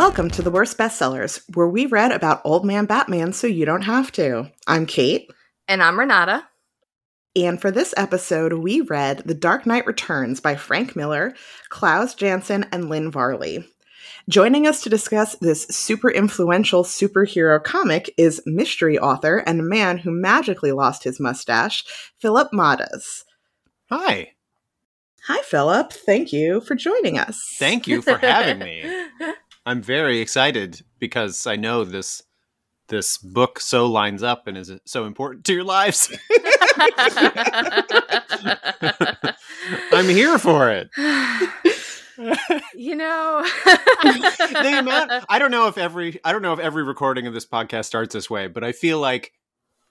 Welcome to the Worst Bestsellers, where we read about Old Man Batman so you don't have to. I'm Kate. And I'm Renata. And for this episode, we read The Dark Knight Returns by Frank Miller, Klaus Janson, and Lynn Varley. Joining us to discuss this super influential superhero comic is mystery author and man who magically lost his mustache, Phillip Mottaz. Hi. Hi, Phillip. Thank you for joining us. Thank you for having me. I'm very excited because I know this this book so lines up and is so important to your lives. I'm here for it. you know, amount, I don't know if every I don't know if every recording of this podcast starts this way, but I feel like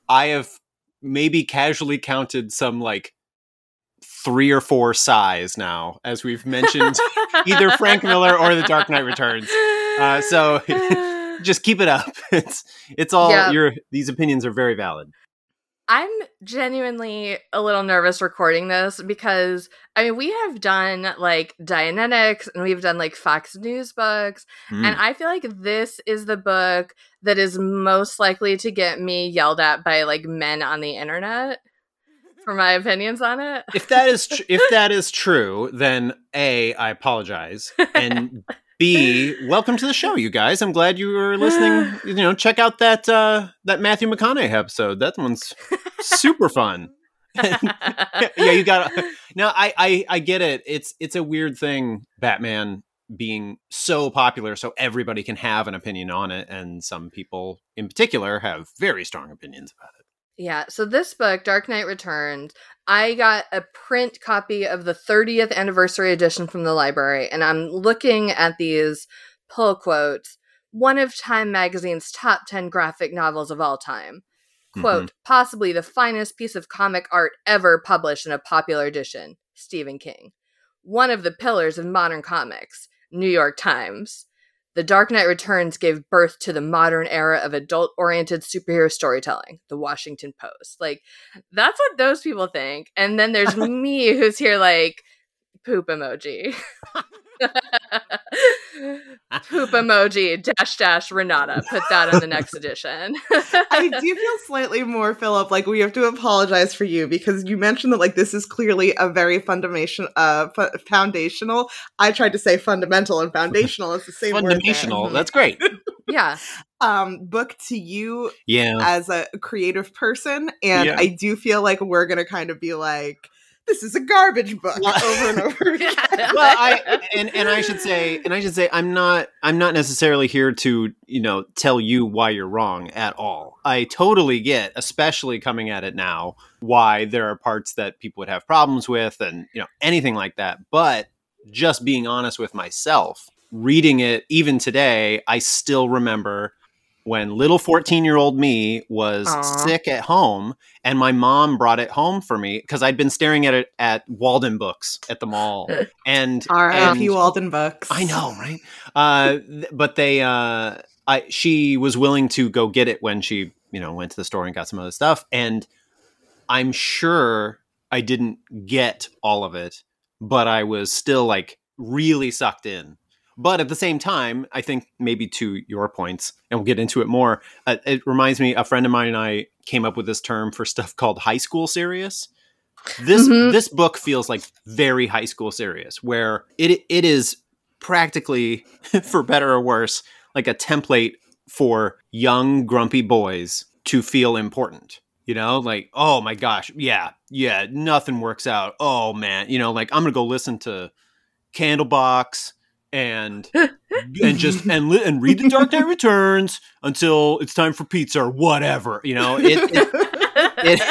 I have maybe casually counted some like three or four sighs now, as we've mentioned either Frank Miller or The Dark Knight Returns. Uh, so just keep it up. It's it's all your these opinions are very valid. I'm genuinely a little nervous recording this because I mean we have done like Dianetics and we've done like Fox News books mm. and I feel like this is the book that is most likely to get me yelled at by like men on the internet for my opinions on it. If that is tr- if that is true, then A, I apologize. And B, welcome to the show, you guys. I'm glad you were listening. You know, check out that uh, that Matthew McConaughey episode. That one's super fun. yeah, you got. Now, I, I I get it. It's it's a weird thing, Batman being so popular, so everybody can have an opinion on it, and some people, in particular, have very strong opinions about it. Yeah. So this book, Dark Knight Returns, I got a print copy of the 30th anniversary edition from the library, and I'm looking at these pull quotes. One of Time magazine's top 10 graphic novels of all time. Quote, mm-hmm. possibly the finest piece of comic art ever published in a popular edition. Stephen King. One of the pillars of modern comics. New York Times. The Dark Knight Returns gave birth to the modern era of adult oriented superhero storytelling, the Washington Post. Like, that's what those people think. And then there's me who's here, like, poop emoji. Poop emoji dash dash Renata. Put that in the next edition. I do feel slightly more, Phillip. Like we have to apologize for you because you mentioned that like this is clearly a very fundamental, uh, f- foundational. I tried to say fundamental and foundational is the same. Fundamental. That's great. yeah. Um, book to you. Yeah. As a creative person, and yeah. I do feel like we're gonna kind of be like this is a garbage book over and over again. well, I and, and I should say and I should say I'm not I'm not necessarily here to, you know, tell you why you're wrong at all. I totally get, especially coming at it now, why there are parts that people would have problems with and, you know, anything like that. But just being honest with myself, reading it even today, I still remember when little 14 year old me was Aww. sick at home and my mom brought it home for me because I'd been staring at it at Waldenbooks at the mall. And R.I.P. Waldenbooks. I know, right? Uh, but they, uh, I, she was willing to go get it when she, you know, went to the store and got some other stuff. And I'm sure I didn't get all of it, but I was still like really sucked in but at the same time, I think maybe to your points, and we'll get into it more. Uh, it reminds me, a friend of mine and I came up with this term for stuff called high school serious. This mm-hmm. this book feels like very high school serious, where it it is practically, for better or worse, like a template for young grumpy boys to feel important. You know, like oh my gosh, yeah, yeah, nothing works out. Oh man, you know, like I'm gonna go listen to Candlebox and and just and li- and read the Dark Knight Returns until it's time for pizza or whatever. You know, it it, it,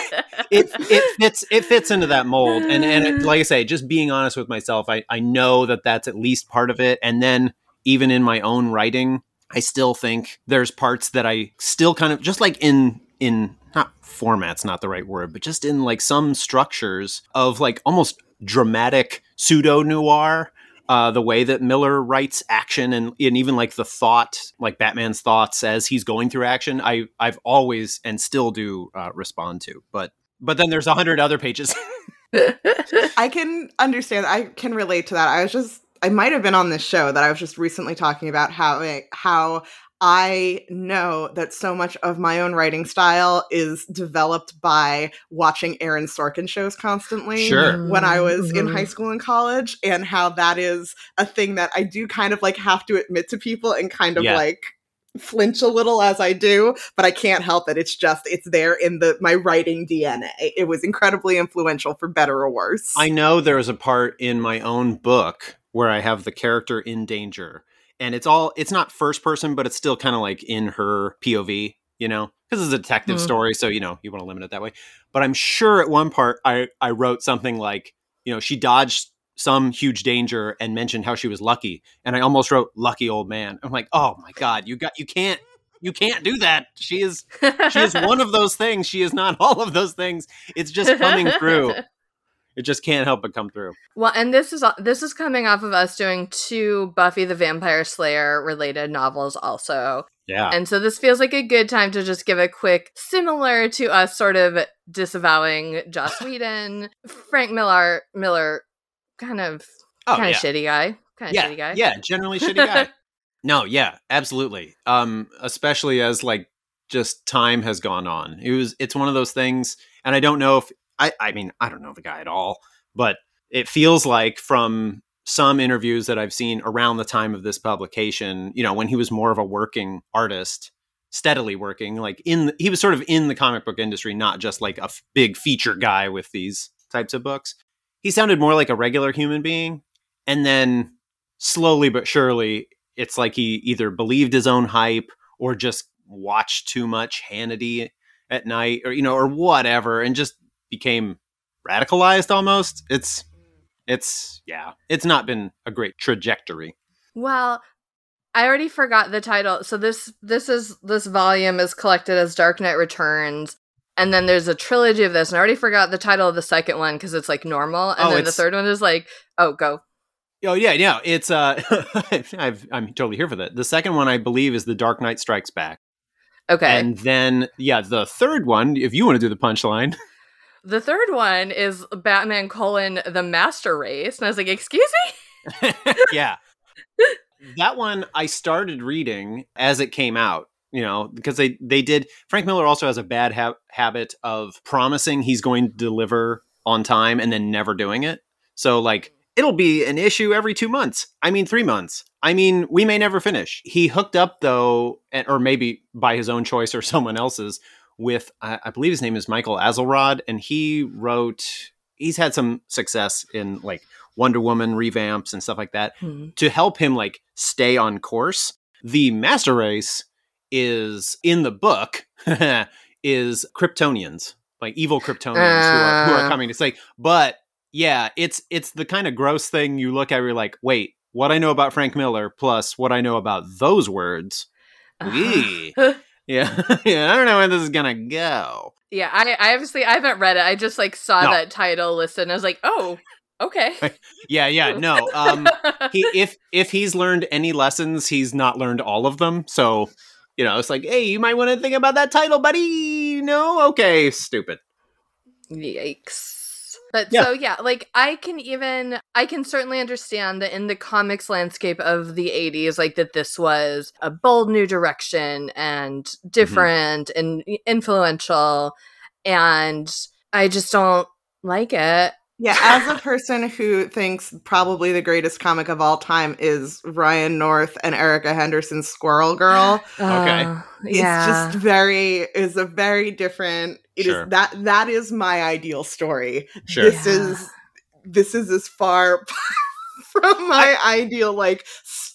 it, it fits it fits into that mold. And and it, like I say, just being honest with myself, I I know that that's at least part of it. And then even in my own writing, I still think there's parts that I still kind of just like in in not formats not the right word but just in like some structures of like almost dramatic pseudo noir uh, the way that Miller writes action and, and even like the thought, like Batman's thoughts as he's going through action, I I've always and still do uh, respond to. But but then there's a hundred other pages. I can understand. I can relate to that. I was just I might have been on this show that I was just recently talking about how how I know that so much of my own writing style is developed by watching Aaron Sorkin shows constantly Sure. when I was in Mhm. high school and college, and how that is a thing that I do kind of like have to admit to people and kind of Yeah. like flinch a little as I do, but I can't help it. It's just it's there in the my writing DNA. It was incredibly influential for better or worse. I know there is a part in my own book where I have the character in danger, and it's all it's not first person, but it's still kind of like in her POV, you know, because it's a detective Mhm. story, so you know you want to limit it that way. But I'm sure at one part I I wrote something like, you know, she dodged some huge danger and mentioned how she was lucky, and I almost wrote lucky old man. I'm like, oh my god, you got you can't you can't do that. She is she is one of those things. She is not all of those things. It's just coming through. It just can't help but come through. Well, and this is this is coming off of us doing two Buffy the Vampire Slayer related novels also. Yeah. And so this feels like a good time to just give a quick similar to us sort of disavowing Joss Whedon, Frank Miller Miller kind of oh, kind yeah. of shitty guy. Kind of yeah. shitty guy. Yeah, generally shitty guy. no, yeah, absolutely. Um, especially as like just time has gone on. It was it's one of those things, and I don't know if I I mean, I don't know the guy at all, but it feels like from some interviews that I've seen around the time of this publication, you know, when he was more of a working artist, steadily working, like in he was sort of in the comic book industry, not just like a f- big feature guy with these types of books. He sounded more like a regular human being, and then slowly but surely, it's like he either believed his own hype or just watched too much Hannity at night, or you know, or whatever, and just became radicalized almost. It's it's yeah, it's not been a great trajectory. Well, I already forgot the title. So this this is this volume is collected as Dark Knight Returns. And then there's a trilogy of this, and I already forgot the title of the second one because it's like normal, and Oh, then the third one is like, oh, go. Oh yeah, yeah. It's uh, I've, I'm totally here for that. The second one, I believe, is the Dark Knight Strikes Back, Okay. and then yeah, the third one, if you want to do the punchline, The third one is Batman colon the Master Race, and I was like, "Excuse me." yeah. That one I started reading as it came out, you know, because they they did Frank Miller also has a bad ha- habit of promising he's going to deliver on time and then never doing it. So like it'll be an issue every 2 months. I mean 3 months. I mean, we may never finish. He hooked up though or maybe by his own choice or someone else's with I, I believe his name is Michael Azelrod and he wrote he's had some success in like Wonder Woman revamps and stuff like that Hmm. to help him like stay on course. The master race is in the book is Kryptonians, like evil Kryptonians who, are, who are Uh. coming. It's like, but yeah, it's it's the kind of gross thing you look at. You're like, wait, what I know about Frank Miller plus what I know about those words. Wee. Yeah, yeah. I don't know where this is gonna go. yeah, I, I obviously I haven't read it. I just like saw No. that title listed, and I was like, "Oh, okay." Yeah, yeah. No. Um, he if if he's learned any lessons, he's not learned all of them. So, you know, it's like, hey, you might want to think about that title, buddy. No, okay, stupid. Yikes. But Yeah. so yeah, like I can even I can certainly understand that in the comics landscape of the 80s like that this was a bold new direction and Mm-hmm. different and influential and I just don't like it. Yeah, as a person who thinks probably the greatest comic of all time is Ryan North and Erica Henderson's Squirrel Girl, Okay. Uh, it's yeah. just very is a very different it is Sure. that that is my ideal story. Sure. This Yeah. is this is as far from my ideal like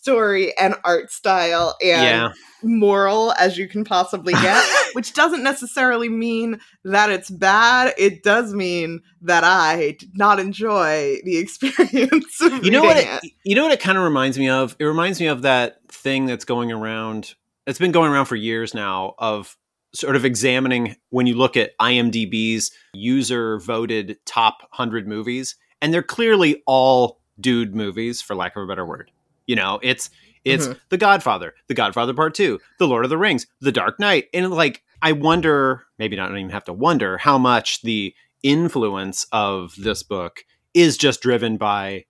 story and art style and yeah. moral as you can possibly get, which doesn't necessarily mean that it's bad. It does mean that I did not enjoy the experience of You know what? reading It, you know what it kind of reminds me of. It reminds me of that thing that's going around. It's been going around for years now. Of sort of examining when you look at IMDb's user voted top hundred movies, and they're clearly all dude movies, for lack of a better word. You know, it's it's Mhm. The Godfather, The Godfather Part Two, The Lord of the Rings, The Dark Knight, and like I wonder, maybe not even have to wonder how much the influence of this book is just driven by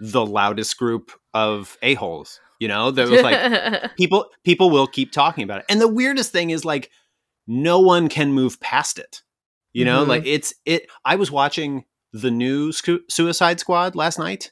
the loudest group of a holes. You know, that was like people people will keep talking about it. And the weirdest thing is like no one can move past it. You know, Mm-hmm. like it's it. I was watching the new Suicide Squad last night,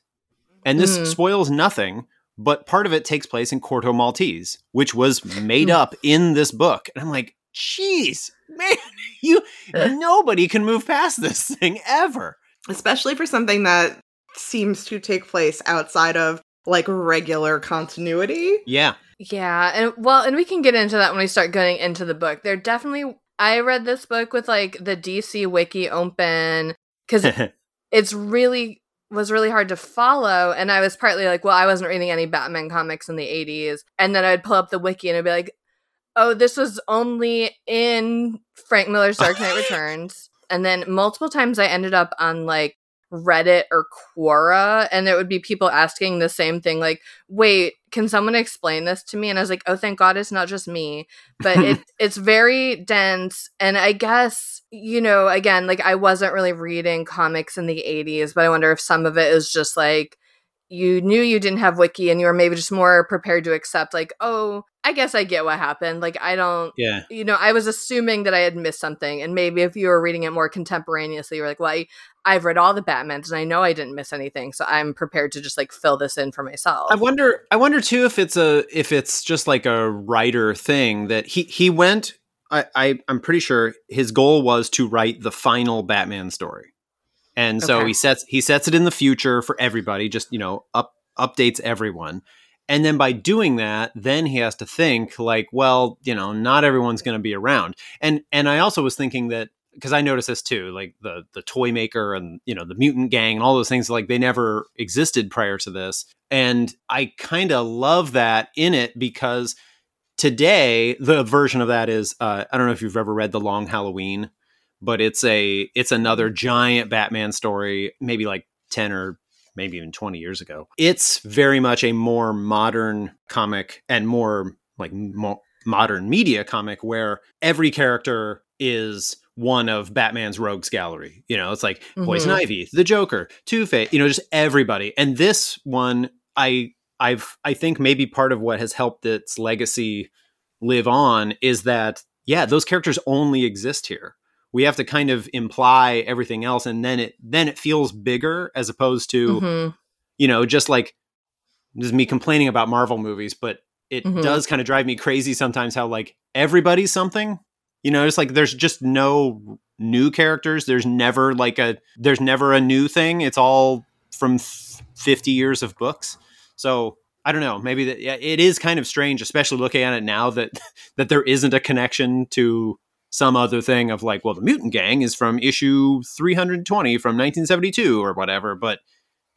and this Mhm. spoils nothing. But part of it takes place in Corto Maltese, which was made up in this book. And I'm like, jeez, man, you nobody can move past this thing ever. Especially for something that seems to take place outside of like regular continuity. Yeah, Yeah, and well, and we can get into that when we start getting into the book. There definitely I read this book with like the DC wiki open cuz it's really was really hard to follow and I was partly like, well, I wasn't reading any Batman comics in the 80s and then I'd pull up the wiki and it'd be like, "Oh, this was only in Frank Miller's Dark Knight Returns." And then multiple times I ended up on like Reddit or Quora, and it would be people asking the same thing, like, "Wait, can someone explain this to me?" And I was like, "Oh, thank God, it's not just me." But it it's very dense, and I guess you know, again, like I wasn't really reading comics in the '80s, but I wonder if some of it is just like you knew you didn't have wiki, and you were maybe just more prepared to accept, like, "Oh, I guess I get what happened." Like, I don't yeah. you know, I was assuming that I had missed something, and maybe if you were reading it more contemporaneously, you're like, well, I, I've read all the Batmans, and I know I didn't miss anything, so I'm prepared to just like fill this in for myself. I wonder. I wonder too if it's a if it's just like a writer thing that he he went. I, I I'm pretty sure his goal was to write the final Batman story, and so Okay. he sets he sets it in the future for everybody. Just you know up updates everyone, and then by doing that, then he has to think like, well, you know, not everyone's going to be around, and and I also was thinking that because I noticed this too, like the the toy maker and you know the mutant gang and all those things, like they never existed prior to this, and I kind of love that in it because today the version of that is uh, I don't know if you've ever read the Long Halloween, but it's a it's another giant Batman story, maybe like ten or maybe even 20 years ago. It's very much a more modern comic and more like mo- modern media comic where every character is one of Batman's rogues gallery. You know, it's like Poison Mhm. Ivy, the Joker, Two-Face, you know, just everybody. And this one I I've I think maybe part of what has helped its legacy live on is that yeah, those characters only exist here. We have to kind of imply everything else and then it then it feels bigger as opposed to Mhm. you know, just like this is me complaining about Marvel movies, but it Mhm. does kind of drive me crazy sometimes how like everybody's something. You know, it's like there's just no new characters. There's never like a there's never a new thing. It's all from f- 50 years of books. So I don't know. Maybe that yeah, it is kind of strange, especially looking at it now that that there isn't a connection to some other thing of like, well, the mutant gang is from issue 320 from 1972 or whatever. But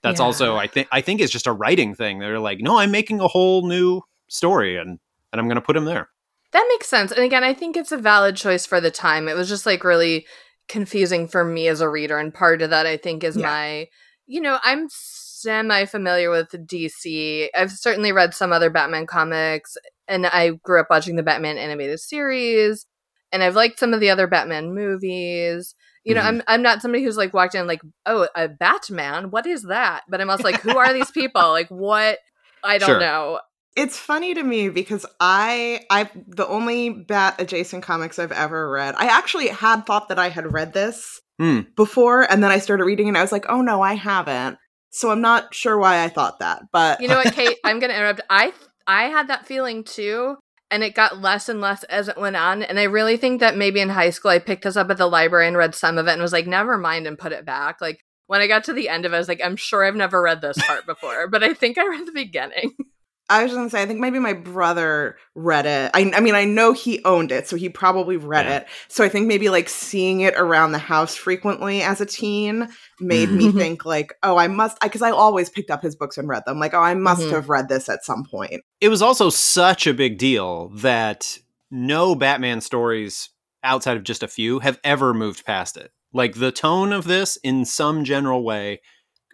that's Yeah. also I think I think it's just a writing thing. They're like, no, I'm making a whole new story and and I'm going to put him there. That makes sense. And again, I think it's a valid choice for the time. It was just like really confusing for me as a reader. And part of that, I think, is Yeah. my, you know, I'm semi familiar with DC. I've certainly read some other Batman comics, and I grew up watching the Batman animated series, and I've liked some of the other Batman movies. You know, Mhm. I'm I'm not somebody who's like walked in like, oh, a Batman, what is that? But I'm also like, who are these people? Like, what? I don't Sure. know. It's funny to me because I I the only bat adjacent comics I've ever read. I actually had thought that I had read this Hmm. before and then I started reading and I was like, "Oh no, I haven't." So I'm not sure why I thought that. But You know what, Kate? I'm going to interrupt. I I had that feeling too, and it got less and less as it went on. And I really think that maybe in high school I picked this up at the library and read some of it and was like, never mind, and put it back. Like when I got to the end of it, I was like, I'm sure I've never read this part before, but I think I read the beginning. I was gonna say, I think maybe my brother read it. I, I mean, I know he owned it, so he probably read Yeah. it. So I think maybe like seeing it around the house frequently as a teen made me Mhm. think like, oh, I must, because I, always picked up his books and read them. Like, oh, I must Mhm. have read this at some point. It was also such a big deal that no Batman stories outside of just a few have ever moved past it. Like the tone of this in some general way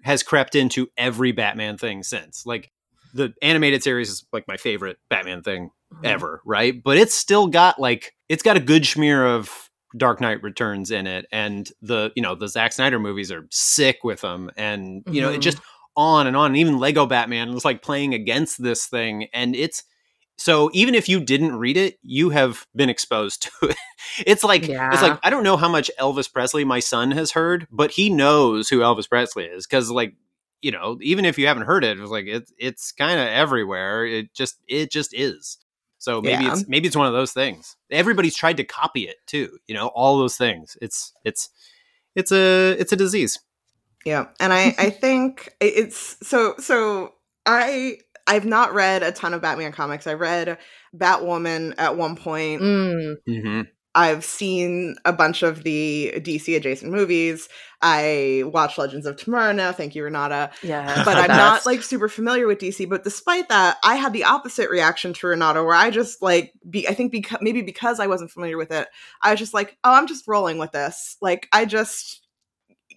has crept into every Batman thing since. Like the animated series is like my favorite Batman thing mm-hmm. ever, right? But it's still got like it's got a good smear of Dark Knight Returns in it, and the you know the Zack Snyder movies are sick with them, and you know it just mm-hmm. on and on. And even Lego Batman was like playing against this thing, and it's so even if you didn't read it, you have been exposed to it. It's like Yeah. it's like I don't know how much Elvis Presley my son has heard, but he knows who Elvis Presley is because like you know even if you haven't heard it, it's like it's it's kind of everywhere. It just it just is. So maybe Yeah. it's maybe it's one of those things. Everybody's tried to copy it too. You know all those things. It's it's it's a it's a disease. Yeah, and I I think it's so so I I've not read a ton of Batman comics. I read Batwoman at one point. Mm, Mm-hmm. I've seen a bunch of the DC adjacent movies. I watched Legends of Tomorrow now. Thank you, Renata. yeah. But I'm not like super familiar with DC. But despite that, I had the opposite reaction to Renata, where I just like be. I think because maybe because I wasn't familiar with it, I was just like, oh, I'm just rolling with this. Like I just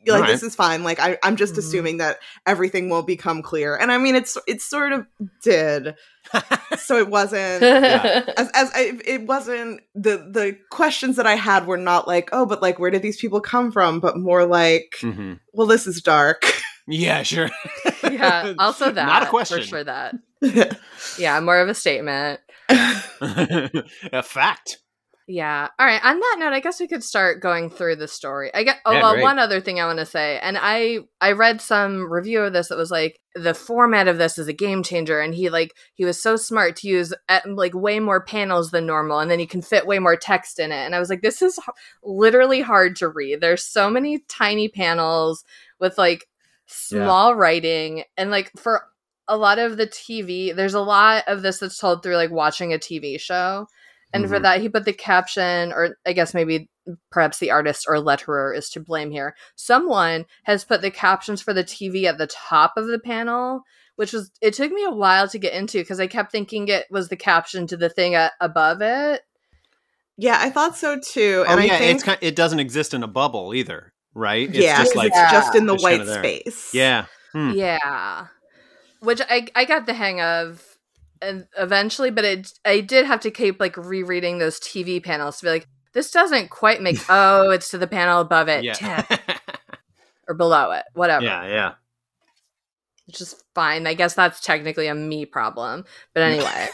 like Alright. this is fine. Like I, I'm just Mhm. assuming that everything will become clear. And I mean, it's it sort of did. So it wasn't Yeah. as as I, it wasn't the the questions that I had were not like oh but like where did these people come from but more like hmm well this is dark Yeah, sure. yeah. Also that Not a question. for sure. That yeah, more of a statement. a fact. Yeah. All right. On that note, I guess we could start going through the story. I get. Oh Yeah, well, great. one other thing I want to say, and I I read some review of this that was like the format of this is a game changer, and he like he was so smart to use uh, like way more panels than normal, and then you can fit way more text in it. And I was like, this is literally hard to read. There's so many tiny panels with like small writing, and like for a lot of the TV, there's a lot of this that's told through like watching a TV show. And for Mhm. that, he put the caption, or I guess maybe perhaps the artist or letterer is to blame here. Someone has put the captions for the TV at the top of the panel, which was, it took me a while to get into because I kept thinking it was the caption to the thing a- above it. yeah I thought so too Oh and yeah, I think it's kind, it doesn't exist in a bubble either, right? It's yeah just 'cause like it's just in the white kinda space yeah. Hmm. Yeah. Which I, I got the hang of and eventually, but it, I did have to keep like rereading those TV panels to be like, this doesn't quite make, oh, it's to the panel above it. Yeah. Or below it, whatever. yeah, yeah. Which is fine. I guess that's technically a me problem. But anyway.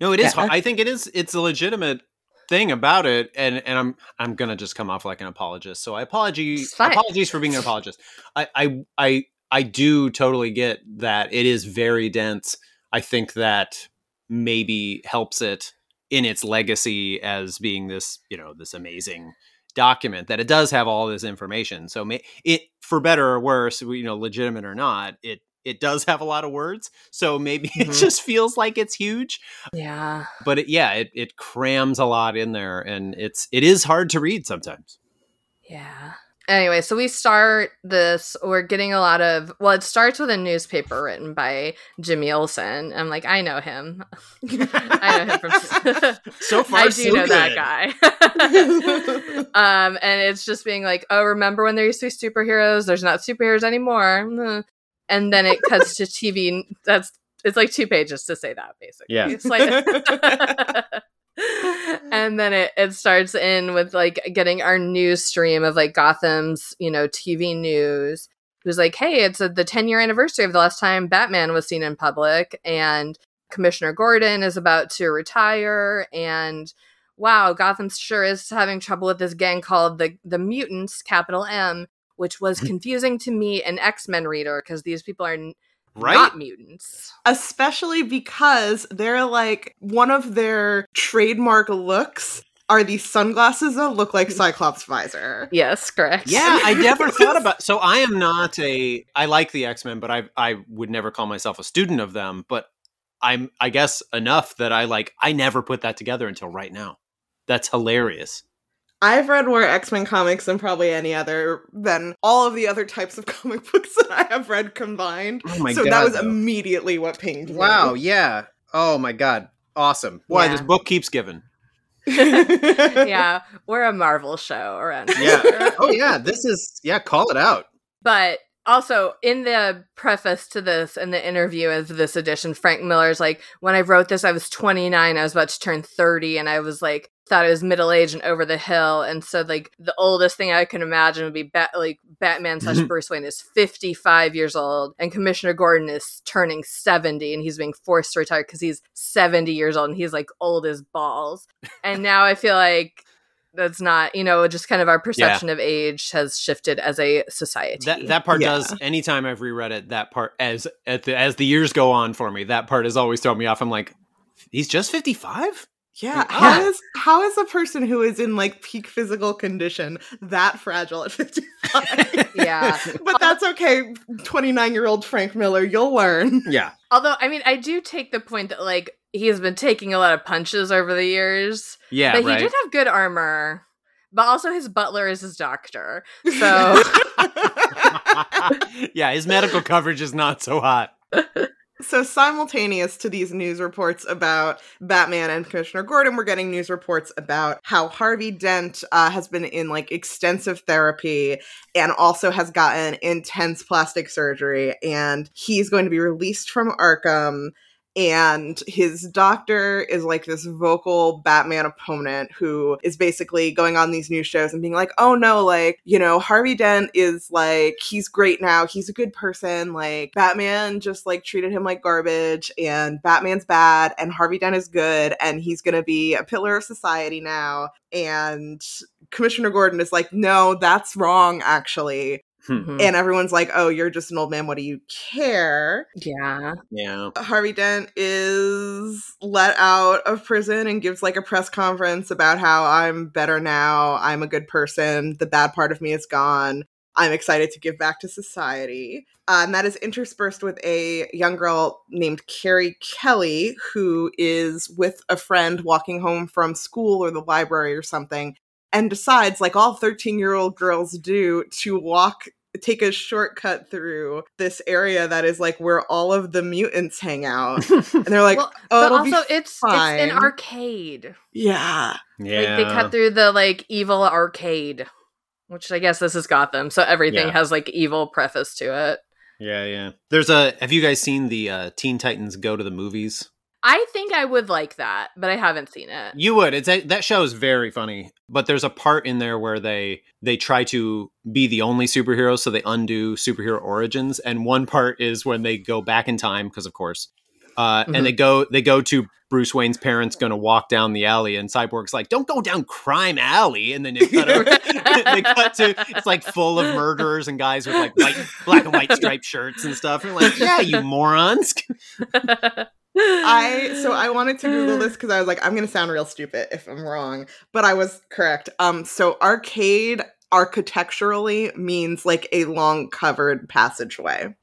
No, it is. Yeah. I think it is. It's a legitimate thing about it, and and I'm I'm gonna just come off like an apologist. So I apologize. Apologies for being an apologist. I I I I do totally get that it is very dense. I think that maybe helps it in its legacy as being this you know this amazing document that it does have all this information. So it for better or worse, you know, legitimate or not, it it does have a lot of words. So maybe it Mhm. just feels like it's huge yeah. but it, yeah, it, it crams a lot in there, and it's it is hard to read sometimes. Yeah. Anyway, so we start this. We're getting a lot of. Well, it starts with a newspaper written by Jimmy Olsen. I'm like, I know him. I know him from. So far, I do so know that guy. um, and it's just being like, oh, remember when there used to be superheroes? There's not superheroes anymore. And then it cuts to TV. That's it's like two pages to say that basically. Yeah. It's like. and then it, it starts in with like getting our news stream of like Gotham's, you know, TV news. It was like, hey, it's a, the 10 year anniversary of the last time Batman was seen in public, and Commissioner Gordon is about to retire, and wow, Gotham sure is having trouble with this gang called the the Mutants, capital M, which was mm-hmm. confusing to me, an X Men reader, because these people are Right? not mutants. especially because they're like one of their trademark looks are these sunglasses that look like Cyclops visor. Yes, correct. Yeah, I never thought about. So I am not a. I like the X Men, but I I would never call myself a student of them. But I'm I guess enough that I like. I never put that together until right now. That's hilarious. I've read more X-Men comics than probably any other than all of the other types of comic books that I have read combined. Oh my so that was though. immediately what pinged me. Wow, yeah. Oh my god. Awesome. Boy, Yeah. this book keeps giving. yeah, we're a Marvel show around here. Yeah. oh yeah. This is yeah. Call it out. But also in the preface to this in the interview of this edition, Frank Miller's like, when I wrote this, I was 29, I was about to turn 30, and I was like, thought it was middle aged and over the hill, and so like the oldest thing I can imagine would be Bat- like Batman slash mm-hmm. Bruce Wayne is fifty five years old, and Commissioner Gordon is turning seventy, and he's being forced to retire because he's seventy years old, and he's like old as balls. And now I feel like that's not you know just kind of our perception of age has shifted as a society. That that part Yeah. does. Anytime I've reread it, that part as at the, as the years go on for me, that part has always thrown me off. I'm like, he's just 55. Yeah, Ah. how is how is a person who is in like peak physical condition that fragile at 55? yeah. but that's okay. 29 year old Frank Miller, you'll learn. Yeah, Although I mean I do take the point that like he has been taking a lot of punches over the years. yeah, but right. he did have good armor. But also his butler is his doctor. So yeah, his medical coverage is not so hot. So, simultaneous to these news reports about Batman and Commissioner Gordon, we're getting news reports about how Harvey Dent uh, has been in like extensive therapy and also has gotten intense plastic surgery, and he's going to be released from Arkham. And his doctor is like this vocal Batman opponent who is basically going on these news shows and being like, oh no, like, you know, Harvey Dent is like, he's great now. He's a good person. Like, Batman just like treated him like garbage, and Batman's bad, and Harvey Dent is good, and he's gonna be a pillar of society now. And Commissioner Gordon is like, no, that's wrong, actually. Mhm. And everyone's like, oh, you're just an old man. What do you care? yeah. Yeah, Harvey Dent is let out of prison and gives like a press conference about how I'm better now. I'm a good person. The bad part of me is gone. I'm excited to give back to society. Uh, and that is interspersed with a young girl named Carrie Kelly, who is with a friend walking home from school or the library or something, and decides, like all 13 year old girls do, to walk take a shortcut through this area that is like where all of the mutants hang out. And they're like, well, oh, but it'll also it's it's fine. an arcade. yeah. yeah. Like they cut through the like evil arcade, which I guess this is Gotham, so everything Yeah. has like evil preface to it. Yeah, yeah. There's a. Have you guys seen the uh, Teen Titans Go to the Movies? I think I would like that, but I haven't seen it. You would. It's a, that show is very funny, but there's a part in there where they they try to be the only superheroes, so they undo superhero origins. And one part is when they go back in time, because of course, uh, Mhm. and they go they go to Bruce Wayne's parents going to walk down the alley, and Cyborg's like, "Don't go down Crime Alley," and then they cut, over, they cut to it's like full of murderers and guys with like white, black and white striped shirts and stuff. And like, yeah, you morons. I so I wanted to Google this because I was like, I'm gonna sound real stupid if I'm wrong, but I was correct. Um, so arcade architecturally means like a long covered passageway.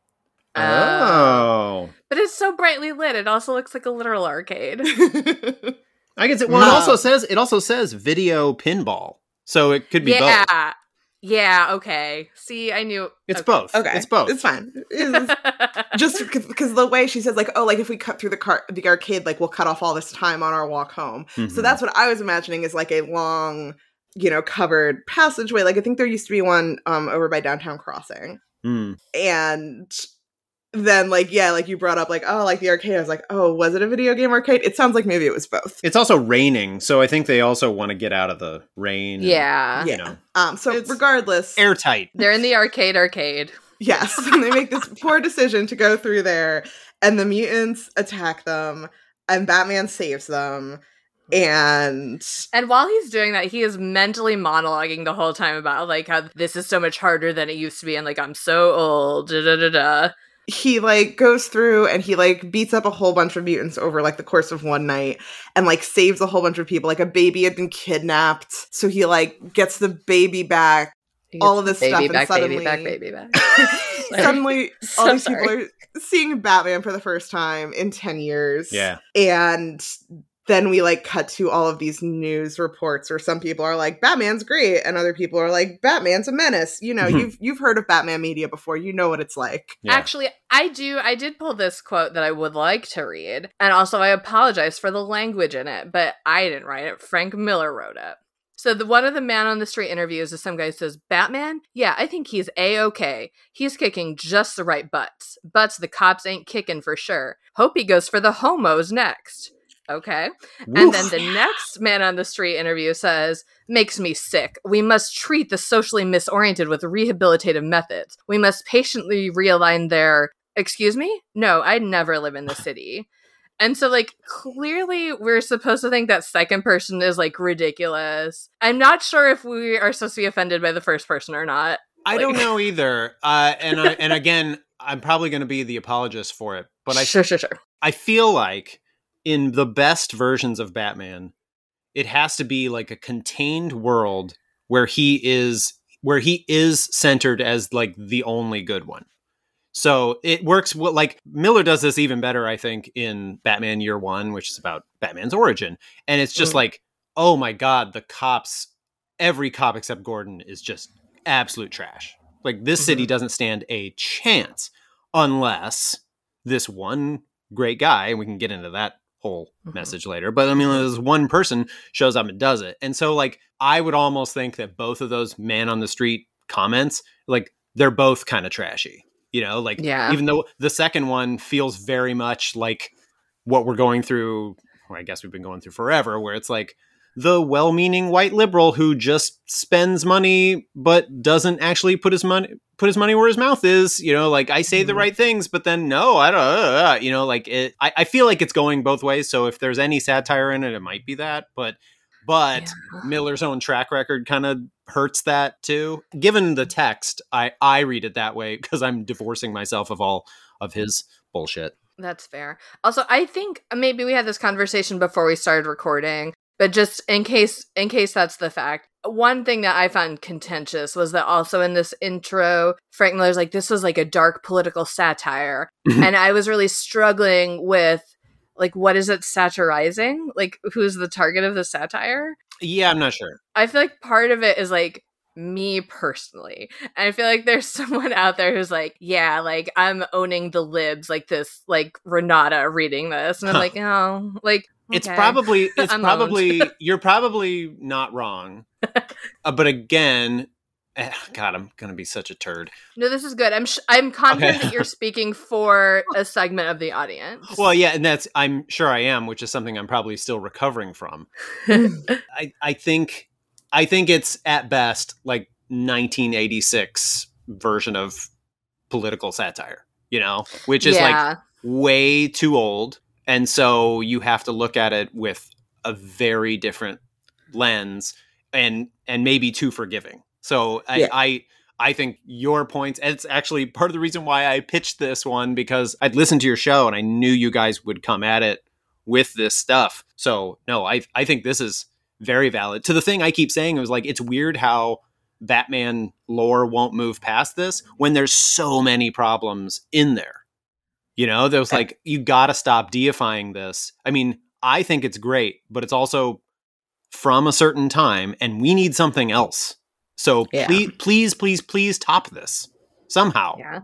Uh, oh. but it's so brightly lit. It also looks like a literal arcade. I guess it. Well, it also says it also says video pinball, so it could be yeah. both. Yeah, okay. See, I knew It's okay. both. okay, it's both. It's fine. It's- just because the way she says like, oh, like if we cut through the car the arcade, like we'll cut off all this time on our walk home. So Mhm. that's what I was imagining is like a long, you know, covered passageway. Like I think there used to be one um over by downtown crossing. Mm. and then like yeah like you brought up like oh like the arcade i was like oh was it a video game arcade it sounds like maybe it was both It's also raining, so I think they also want to get out of the rain. and, Yeah. you yeah know, um so It's regardless airtight. They're in the arcade arcade. yes and they make this poor decision to go through there and the mutants attack them and batman saves them and And while he's doing that, he is mentally monologuing the whole time about like how this is so much harder than it used to be and like I'm so old. Da, da, da, da. He like goes through and he like beats up a whole bunch of mutants over like the course of one night and like saves a whole bunch of people like a baby had been kidnapped so he like gets the baby back all of this baby stuff back, and suddenly baby back, baby back. Sorry. suddenly all So these people are seeing batman for the first time in 10 years Yeah. and then we like cut to all of these news reports where some people are like batman's great and other people are like batman's a menace you know Mhm. you've you've heard of batman media before you know what it's like Yeah. Actually, I do. I did pull this quote that I would like to read, and also I apologize for the language in it, but I didn't write it. Frank Miller wrote it. So the one of the man on the street interviews is some guy who says, "Batman, yeah, I think he's a okay. He's kicking just the right butts. Butts the cops ain't kicking for sure. Hope he goes for the homos next." Okay. Woof. And then the next man on the street interview says, makes me sick. We must treat the socially misoriented with rehabilitative methods. We must patiently realign their, excuse me? No, I'd never live in the city. And so, like, clearly, we're supposed to think that second person is like ridiculous. I'm not sure if we are supposed to be offended by the first person or not. I like- don't know either. Uh, and I, and again, I'm probably going to be the apologist for it, but I sure, sure, sure. I feel like in the best versions of Batman, it has to be like a contained world where he is where he is centered as like the only good one. So it works well, like Miller does this even better, I think, in Batman Year One, which is about Batman's origin. And it's just Mm. like, oh my god, the cops, every cop except Gordon is just absolute trash. Like this city doesn't stand a chance unless this one great guy, and we can get into that whole Mhm. message later. But I mean, this one person shows up and does it. And so, like, I would almost think that both of those man on the street comments, like, they're both kind of trashy. You know, like, Yeah. even though the second one feels very much like what we're going through, or I guess we've been going through forever, where it's like the well meaning white liberal who just spends money but doesn't actually put his money put his money where his mouth is you know like i say the Mhm. right things but then no i don't uh, uh, you know like it I, I feel like it's going both ways so if there's any satire in it it might be that but but Yeah. miller's own track record kind of hurts that too given the text i i read it that way because i'm divorcing myself of all of his bullshit That's fair. Also, I think maybe we had this conversation before we started recording, but just in case in case that's the fact, one thing that I found contentious was that also in this intro, Frank Miller's like this was like a dark political satire, Mhm. and I was really struggling with like what is it satirizing? Like who's the target of the satire? yeah i'm not sure I feel like part of it is like me personally. And I feel like there's someone out there who's like, yeah, like I'm owning the libs, like this, like Renata reading this. And I'm Huh. like, oh, like, It's okay. probably it's probably you're probably not wrong. Uh, but again, eh, God, I'm gonna be such a turd. No, this is good. I'm sh- I'm confident Okay. that you're speaking for a segment of the audience. Well, yeah, and that's I'm sure I am, which is something I'm probably still recovering from. I I think I think it's at best like 1986 version of political satire, you know, which is like way too old and so you have to look at it with a very different lens and and maybe too forgiving. So i Yeah. i i think your points it's actually part of the reason why i pitched this one because i'd listened to your show and i knew you guys would come at it with this stuff. So no i i think this is very valid. To the thing i keep saying it was like it's weird how batman lore won't move past this when there's so many problems in there you know, there was eh. like, you got to stop deifying this. I mean, I think it's great, but it's also from a certain time, and we need something else. So Yeah. please, please, please, please top this somehow. Yeah.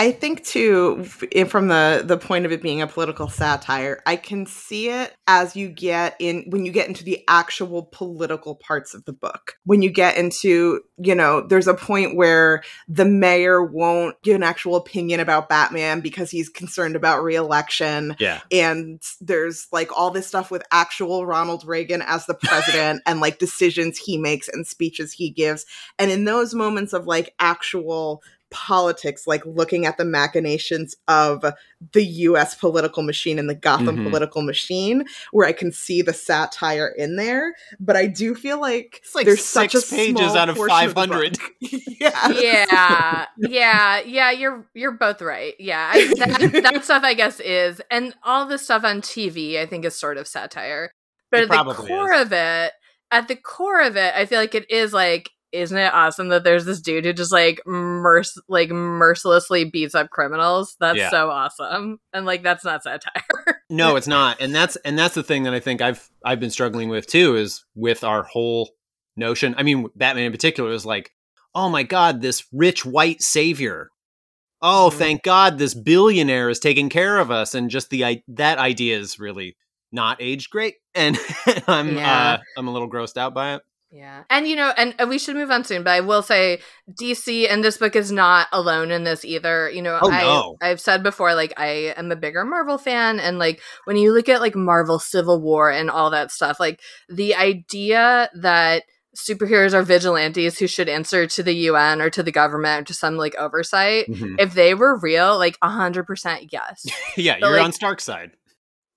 I think too, from the the point of it being a political satire, I can see it as you get in when you get into the actual political parts of the book. When you get into, you know, there's a point where the mayor won't give an actual opinion about Batman because he's concerned about reelection Yeah. and there's like all this stuff with actual Ronald Reagan as the president and like decisions he makes and speeches he gives. And in those moments of like actual politics, like looking at the machinations of the US political machine and the Gotham Mhm. political machine, where I can see the satire in there. But I do feel like, It's like there's six such a pages small out of 500. book. yeah. yeah yeah yeah you're you're both right yeah I, that, that stuff i guess is and all the stuff on tv i think is sort of satire but It at the core is. of it at the core of it i feel like it is like isn't it awesome that there's this dude who just like merc- like mercilessly beats up criminals that's Yeah. so awesome and like that's not satire No, it's not. And that's and that's the thing that I think I've I've been struggling with too is with our whole notion. I mean, Batman in particular is like, "Oh my god, this rich white savior. Oh, Mhm. thank God this billionaire is taking care of us." And just the i- that idea is really not aged great and I'm Yeah. uh I'm a little grossed out by it. Yeah. And you know, and, and we should move on soon, but I will say DC and this book is not alone in this either. You know, Oh, I no. I've said before like I am a bigger Marvel fan and like when you look at like Marvel Civil War and all that stuff, like the idea that superheroes are vigilantes who should answer to the UN or to the government or to some like oversight. Mhm. If they were real, like a hundred percent yes. yeah, But, you're like- on Stark's side.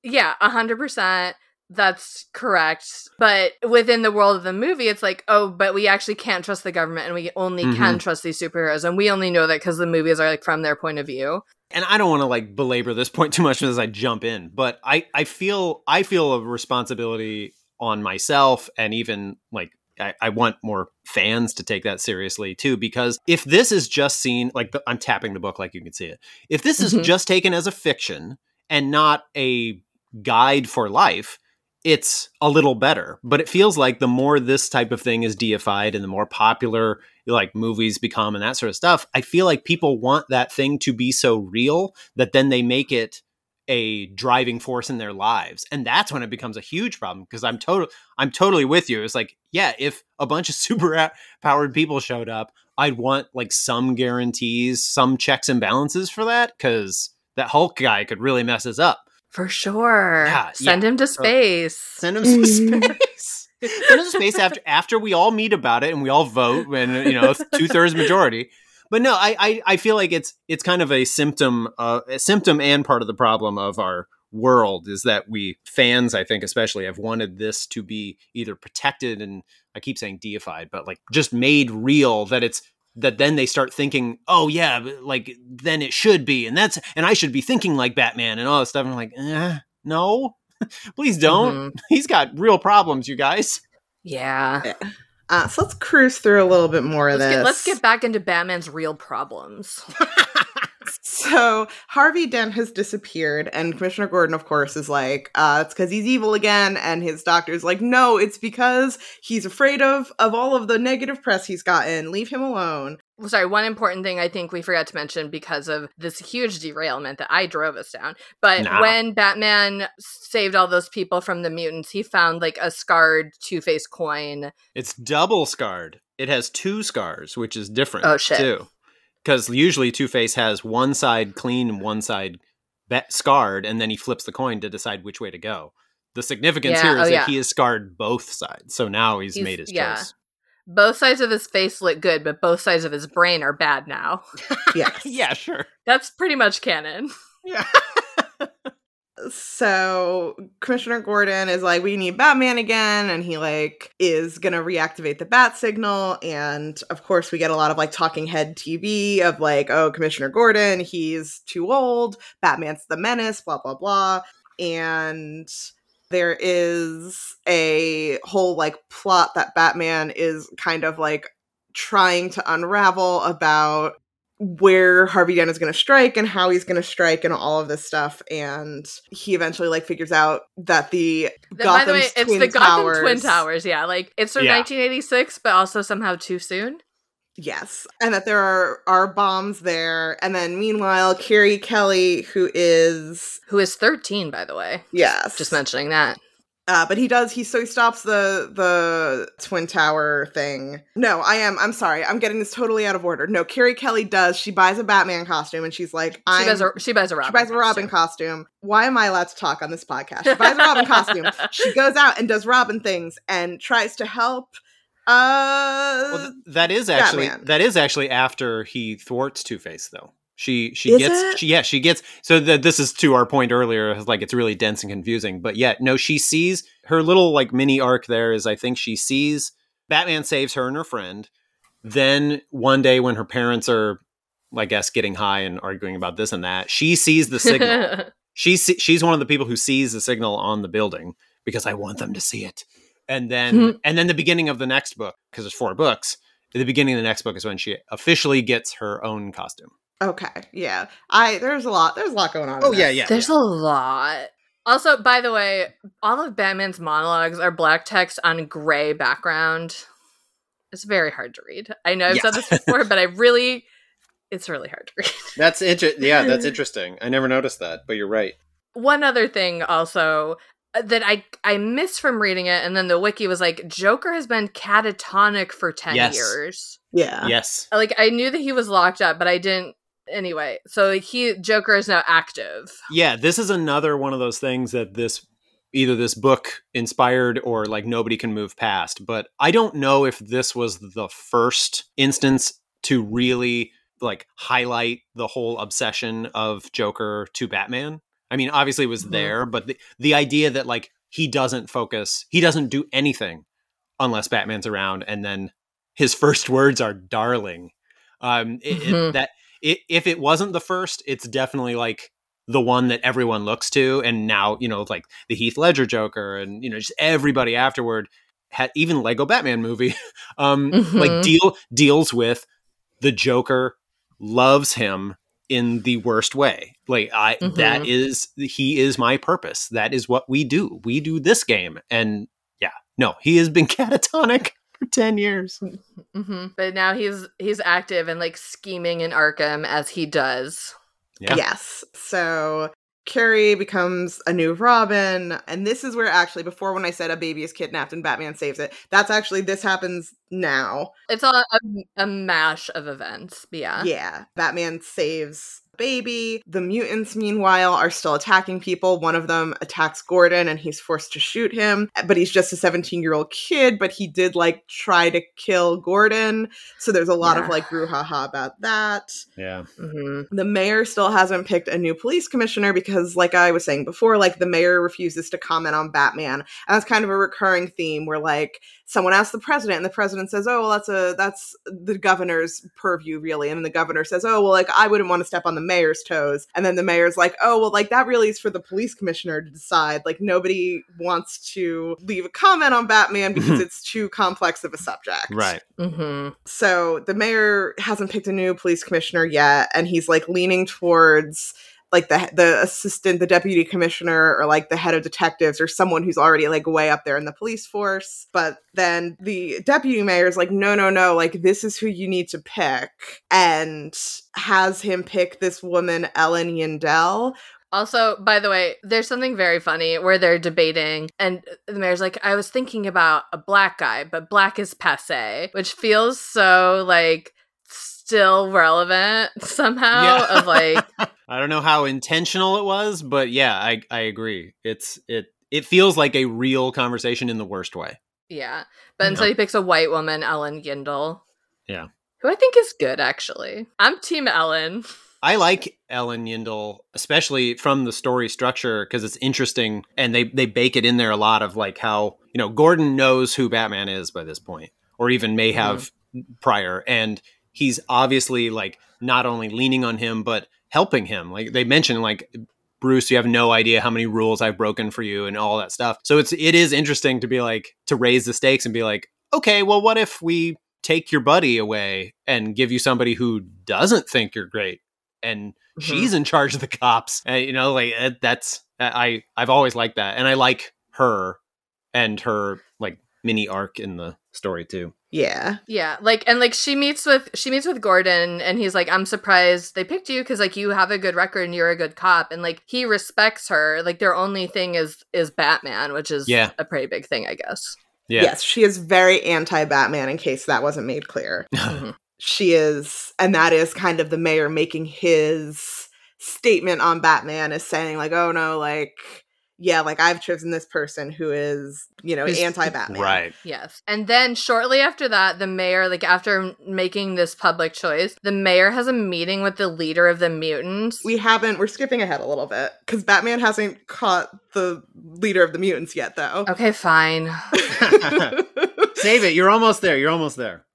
Yeah, a hundred percent. That's correct. But within the world of the movie, it's like, oh, but we actually can't trust the government, and we only can trust these superheroes, and we only know that because the movies are like from their point of view. and I don't want to like belabor this point too much as I jump in, but I I feel I feel a responsibility on myself and even like I, I want more fans to take that seriously too because if this is just seen like the, I'm tapping the book like you can see it if this is Mhm. just taken as a fiction and not a guide for life it's a little better but it feels like the more this type of thing is deified and the more popular like movies become and that sort of stuff i feel like people want that thing to be so real that then they make it a driving force in their lives. And that's when it becomes a huge problem because i'm total i'm totally with you. It's like yeah if a bunch of super powered people showed up i'd want like some guarantees some checks and balances for that because that hulk guy could really mess us up For sure. Yeah, Send yeah. him to space. Send him to space. Send him to space after after we all meet about it and we all vote and you know two thirds majority. But no, I, I I feel like it's it's kind of a symptom uh, a symptom and part of the problem of our world is that we fans I think especially have wanted this to be either protected and I keep saying deified but like just made real that it's that then they start thinking oh yeah like then it should be and that's and I should be thinking like Batman and all this stuff and I'm like eh, no please don't Mhm. he's got real problems, you guys. Yeah. Uh, so let's cruise through a little bit more of Let's this. get, let's get back into Batman's real problems. So Harvey Dent has disappeared, and Commissioner Gordon, of course, is like, uh, "It's because he's evil again." And his doctor's like, "No, it's because he's afraid of of all of the negative press he's gotten. Leave him alone." Sorry, one important thing I think we forgot to mention because of this huge derailment that I drove us down. But Nah. when Batman saved all those people from the mutants, he found like a scarred Two Face coin. It's double scarred. It has two scars, which is different. Oh, shit. Too, because usually Two Face has one side clean and one side scarred, and then he flips the coin to decide which way to go. The significance Yeah, here oh, is oh, that yeah. he has scarred both sides, so now he's, He's- made his yeah. choice. Both sides of his face look good, but both sides of his brain are bad now. Yes. yeah, sure. That's pretty much canon. Yeah. So Commissioner Gordon is like, "We need Batman again," and he like is gonna reactivate the bat signal. And of course, we get a lot of like talking head TV of like, "Oh, Commissioner Gordon, he's too old. Batman's the menace." Blah blah blah. And there is a whole like plot that Batman is kind of like trying to unravel about where Harvey Dent is going to strike and how he's going to strike and all of this stuff. And he eventually like figures out that the Then, by the way, Gotham's it's Twin the Gotham Towers- Twin Towers. Yeah, like it's from Yeah. 1986, but also somehow too soon. yes, and that there are are bombs there. And then meanwhile, Carrie Kelly, who is Who is 13, by the way. yes, Just mentioning that. Uh, but he does. He so he stops the the twin tower thing. No, I am. I'm sorry. I'm getting this totally out of order. No, Carrie Kelly does. She buys a Batman costume and she's like, She I'm, buys a she buys a Robin. She buys a Robin costume. costume. Why am I allowed to talk on this podcast? She buys a Robin costume. She goes out and does Robin things and tries to help. Uh, Well, th- that is actually Batman. that is actually after he thwarts Two Face, though. She she Is gets it? she, yeah she gets so that this is to our point earlier like it's really dense and confusing but yeah no she sees her little like mini arc there is I think she sees Batman saves her and her friend then one day when her parents are I guess getting high and arguing about this and that she sees the signal she see, she's one of the people who sees the signal on the building because I want them to see it. And then Mhm. and then the beginning of the next book because there's four books. At the beginning of the next book is when she officially gets her own costume. Okay, yeah. I there's a lot. There's a lot going on. in Oh, yeah, yeah. There's a lot. Also, by the way, all of Batman's monologues are black text on gray background. It's very hard to read. I know I've Yeah. said this before, but I really, it's really hard to read. That's inter- yeah, that's interesting. I never noticed that, but you're right. One other thing, also, uh, that I I missed from reading it, and then the wiki was like Joker has been catatonic for ten Yes. years. Yeah. yes. Like I knew that he was locked up, but I didn't. Anyway, so he Joker is now active. Yeah, this is another one of those things that this either this book inspired or like nobody can move past. But I don't know if this was the first instance to really like highlight the whole obsession of Joker to Batman. I mean, obviously it was Mhm. there, but the, the idea that like he doesn't focus, he doesn't do anything unless Batman's around, and then his first words are "darling." Um, it, it- Mhm. that i if it wasn't the first, it's definitely like the one that everyone looks to, and now you know, like the Heath Ledger Joker, and you know, just everybody afterward. Had even Lego Batman movie, um, like Mhm. deal deals with the Joker loves him in the worst way. Like I Mhm. that is he is my purpose. That is what we do. We do this game. And yeah, no, he has been catatonic for 10 years. hmm But now he's he's active and like scheming in Arkham as he does. Yeah. Yes. So Carrie becomes a new Robin. And this is where actually, before when I said a baby is kidnapped and Batman saves it, that's actually, this happens now. It's all a, a mash of events. Yeah. Yeah. Batman saves baby. The mutants, meanwhile, are still attacking people. One of them attacks Gordon and he's forced to shoot him, but he's just a 17 year old kid, but he did like try to kill Gordon. So there's a lot of like brouhaha about that. Yeah. hmm The mayor still hasn't picked a new police commissioner because, like I was saying before, like the mayor refuses to comment on Batman. And that's kind of a recurring theme where like someone asks the president and the president says, Oh, well, that's a that's the governor's purview, really. And then the governor says, Oh, well, like I wouldn't want to step on the mayor's toes. And then the mayor's like, Oh, well, like that really is for the police commissioner to decide. Like nobody wants to leave a comment on Batman because it's too complex of a subject. Right. hmm So the mayor hasn't picked a new police commissioner yet, and he's like leaning towards like the the assistant, the deputy commissioner, or like the head of detectives, or someone who's already like way up there in the police force. But then the deputy mayor is like, no, no, no, like this is who you need to pick, and has him pick this woman, Ellen Yindel. Also, by the way, there's something very funny where they're debating, and the mayor's like, I was thinking about a black guy, but black is passe, which feels so like still relevant somehow Yeah. of like I don't know how intentional it was, but yeah, I I agree. It's it it feels like a real conversation in the worst way. yeah but instead he picks a white woman ellen yindel Yeah. who i think is good actually i'm team ellen I like Ellen Yindel, especially from the story structure, because it's interesting and they, they bake it in there a lot of like how, you know, Gordon knows who Batman is by this point, or even may mm-hmm. have prior. And he's obviously like not only leaning on him, but helping him. Like they mentioned, like, Bruce, you have no idea how many rules I've broken for you and all that stuff. So it's it is interesting to be like to raise the stakes and be like, okay, well, what if we take your buddy away and give you somebody who doesn't think you're great and mm-hmm. she's in charge of the cops and you know like uh, that's uh, i i've always liked that and i like her and her like mini arc in the story too Yeah. yeah like and like she meets with she meets with gordon and he's like i'm surprised they picked you because like you have a good record and you're a good cop and like he respects her like their only thing is is batman which is Yeah. a pretty big thing i guess yeah Yes, she is very anti Batman, in case that wasn't made clear. Mhm. she is and that is kind of the mayor making his statement on batman is saying like oh no like yeah like i've chosen this person who is you know anti-batman. Right. Yes. And then shortly after that, the mayor, like after making this public choice, the mayor has a meeting with the leader of the mutants. we haven't we're skipping ahead a little bit because batman hasn't caught the leader of the mutants yet though. Okay, fine. save it. You're almost there. You're almost there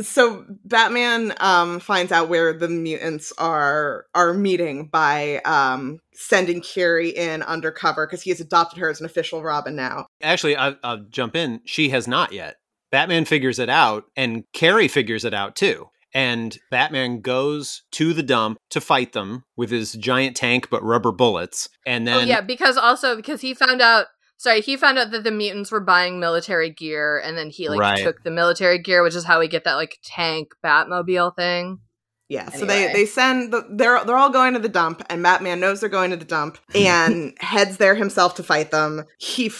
so batman um finds out where the mutants are are meeting by um sending Carrie in undercover because he has adopted her as an official robin now. Actually I, i'll jump in. She has not yet. Batman figures it out and carrie figures it out too. And batman goes to the dump to fight them with his giant tank but rubber bullets and then oh yeah, because also because he found out sorry, he found out that the mutants were buying military gear and then he like Right. took the military gear, which is how we get that like tank Batmobile thing. Yeah, so they they send the, they're they're all going to the dump, and Batman knows they're going to the dump and heads there himself to fight them. He f-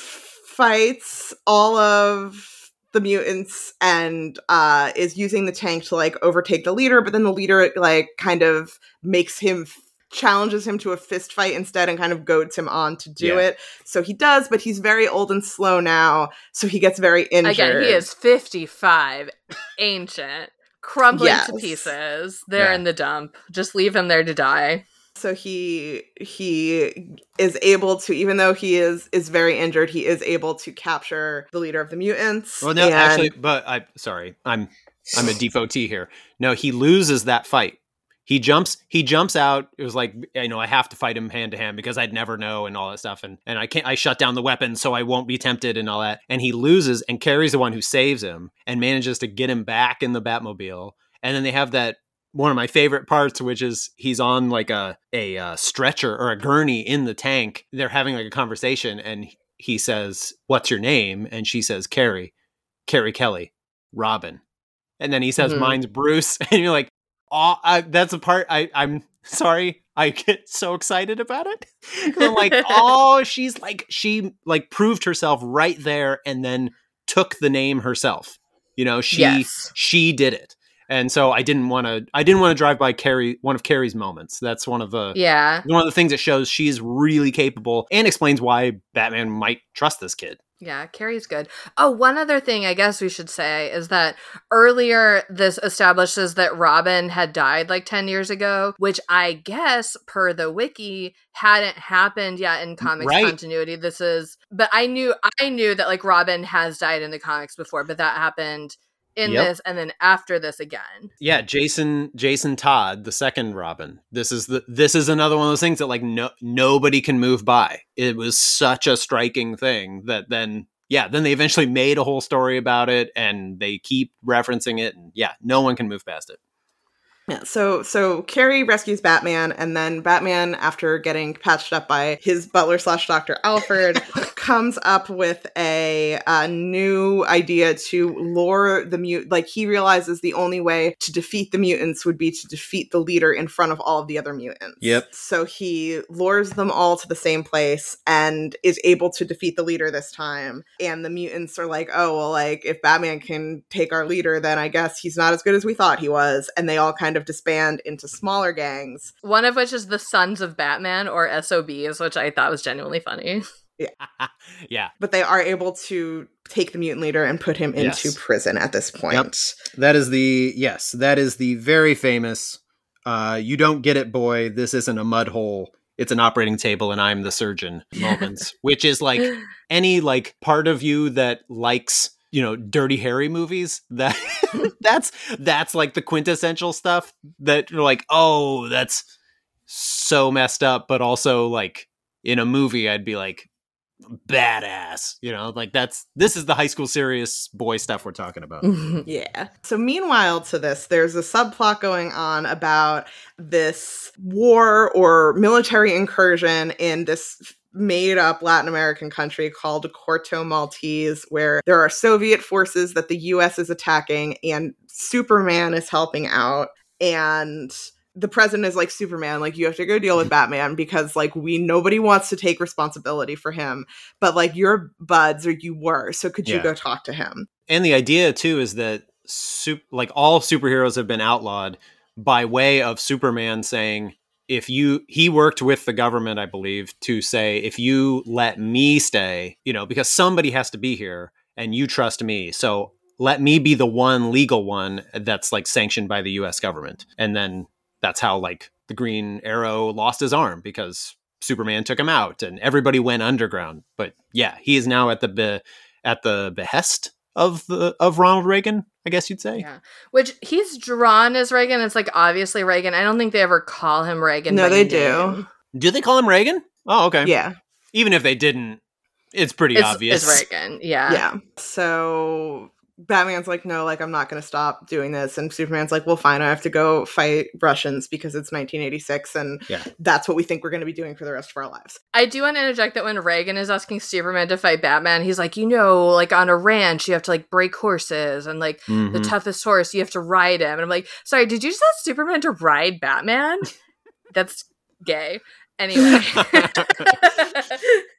fights all of the mutants and uh is using the tank to like overtake the leader, but then the leader like kind of makes him challenges him to a fist fight instead and kind of goads him on to do Yeah. it. So he does, but he's very old and slow now, so he gets very injured. Again, he is 55, ancient, crumbling to pieces. They're Yeah. in the dump. Just leave him there to die. so he he is able to even though he is is very injured he is able to capture the leader of the mutants Well, no, and- actually, but I sorry, I'm I'm a devotee here. No, he loses that fight. He jumps. He jumps out. It was like you know I have to fight him hand to hand because I'd never know and all that stuff. And and I can't. I shut down the weapon so I won't be tempted and all that. And he loses. And Carrie's the one who saves him and manages to get him back in the Batmobile. And then they have that one of my favorite parts, which is he's on like a a uh, stretcher or a gurney in the tank. They're having like a conversation, and he says, "What's your name?" And she says, "Carrie, Carrie Kelly, Robin." And then he says, Mhm. "Mine's Bruce," and you're like, "Oh, I, that's a part I I'm sorry." I get so excited about it. I'm like, oh, she's like, she like proved herself right there and then took the name herself. You know, she Yes. she did it. And so I didn't want to I didn't want to drive by Carrie one of Carrie's moments. That's one of the Yeah. one of the things that shows she's really capable and explains why Batman might trust this kid. Yeah, Carrie's good. Oh, one other thing I guess we should say is that earlier this establishes that Robin had died like 10 years ago, which I guess per the wiki hadn't happened yet in mm, comics Right. continuity. This is but I knew I knew that like Robin has died in the comics before, but that happened in Yep. this and then after this again. Yeah, Jason Jason Todd, the second Robin. This is the this is another one of those things that like no nobody can move by. It was such a striking thing that then yeah, then they eventually made a whole story about it and they keep referencing it and yeah, no one can move past it. Yeah, so so Carrie rescues Batman, and then Batman, after getting patched up by his butler slash Doctor Alfred, comes up with a, uh new idea to lure the mute. Like he realizes the only way to defeat the mutants would be to defeat the leader in front of all of the other mutants. Yep. So he lures them all to the same place and is able to defeat the leader this time. And the mutants are like, oh well, like if Batman can take our leader, then I guess he's not as good as we thought he was. And they all kind of disband into smaller gangs. One of which is the Sons of Batman or SOBs, which I thought was genuinely funny. yeah. Yeah. But they are able to take the mutant leader and put him into Yes. prison at this point. That is the yes, that is the very famous uh you don't get it boy, this isn't a mud hole. It's an operating table and I'm the surgeon moments, which is like any like part of you that likes you know dirty harry movies that that's that's like the quintessential stuff that you're like oh that's so messed up but also like in a movie i'd be like badass you know like that's this is the high school serious boy stuff we're talking about Yeah. So meanwhile to this, there's a subplot going on about this war or military incursion in this made up Latin American country called Corto Maltese, where there are Soviet forces that the US is attacking and Superman is helping out. And the president is like Superman, like you have to go deal with Batman because like we nobody wants to take responsibility for him, but like you're buds or you were, so could you Yeah. go talk to him? and the idea too is that sup- like all superheroes have been outlawed by way of superman saying if you he worked with the government i believe to say if you let me stay you know because somebody has to be here and you trust me so let me be the one legal one that's like sanctioned by the us government and then that's how like the green arrow lost his arm because superman took him out and everybody went underground but yeah he is now at the be- at the behest of the of Ronald Reagan, I guess you'd say. Yeah. Which he's drawn as Reagan. It's like obviously Reagan. I don't think they ever call him Reagan. No, they do. Do they call him Reagan? Oh, okay. Yeah. Even if they didn't, it's pretty It's, obvious. it's Reagan. Yeah. Yeah. So Batman's like, no, like I'm not going to stop doing this, and Superman's like, well, fine, I have to go fight Russians because it's 1986, and Yeah. that's what we think we're going to be doing for the rest of our lives. I do want to interject that when Reagan is asking Superman to fight Batman, he's like, you know, like on a ranch, you have to like break horses, and like the Mhm. toughest horse, you have to ride him. And I'm like, sorry, did you just ask Superman to ride Batman? That's gay. Anyway.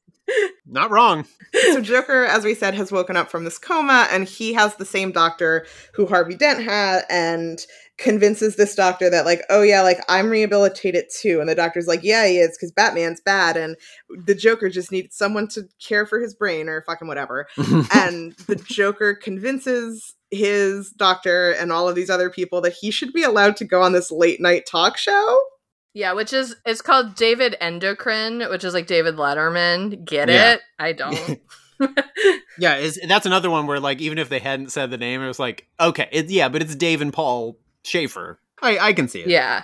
Not wrong. so Joker, as we said, has woken up from this coma, and he has the same doctor who Harvey Dent had, and convinces this doctor that like, oh yeah, like I'm rehabilitated too, and the doctor's like, yeah, he is because Batman's bad, and the Joker just needs someone to care for his brain or fucking whatever, and the Joker convinces his doctor and all of these other people that he should be allowed to go on this late night talk show. Yeah, which is it's called David Endochrine, which is like David Letterman. Get Yeah. it? I don't. yeah, is that's another one where like even if they hadn't said the name, it was like okay, it, yeah, but it's Dave and Paul Shaffer. I I can see it. yeah.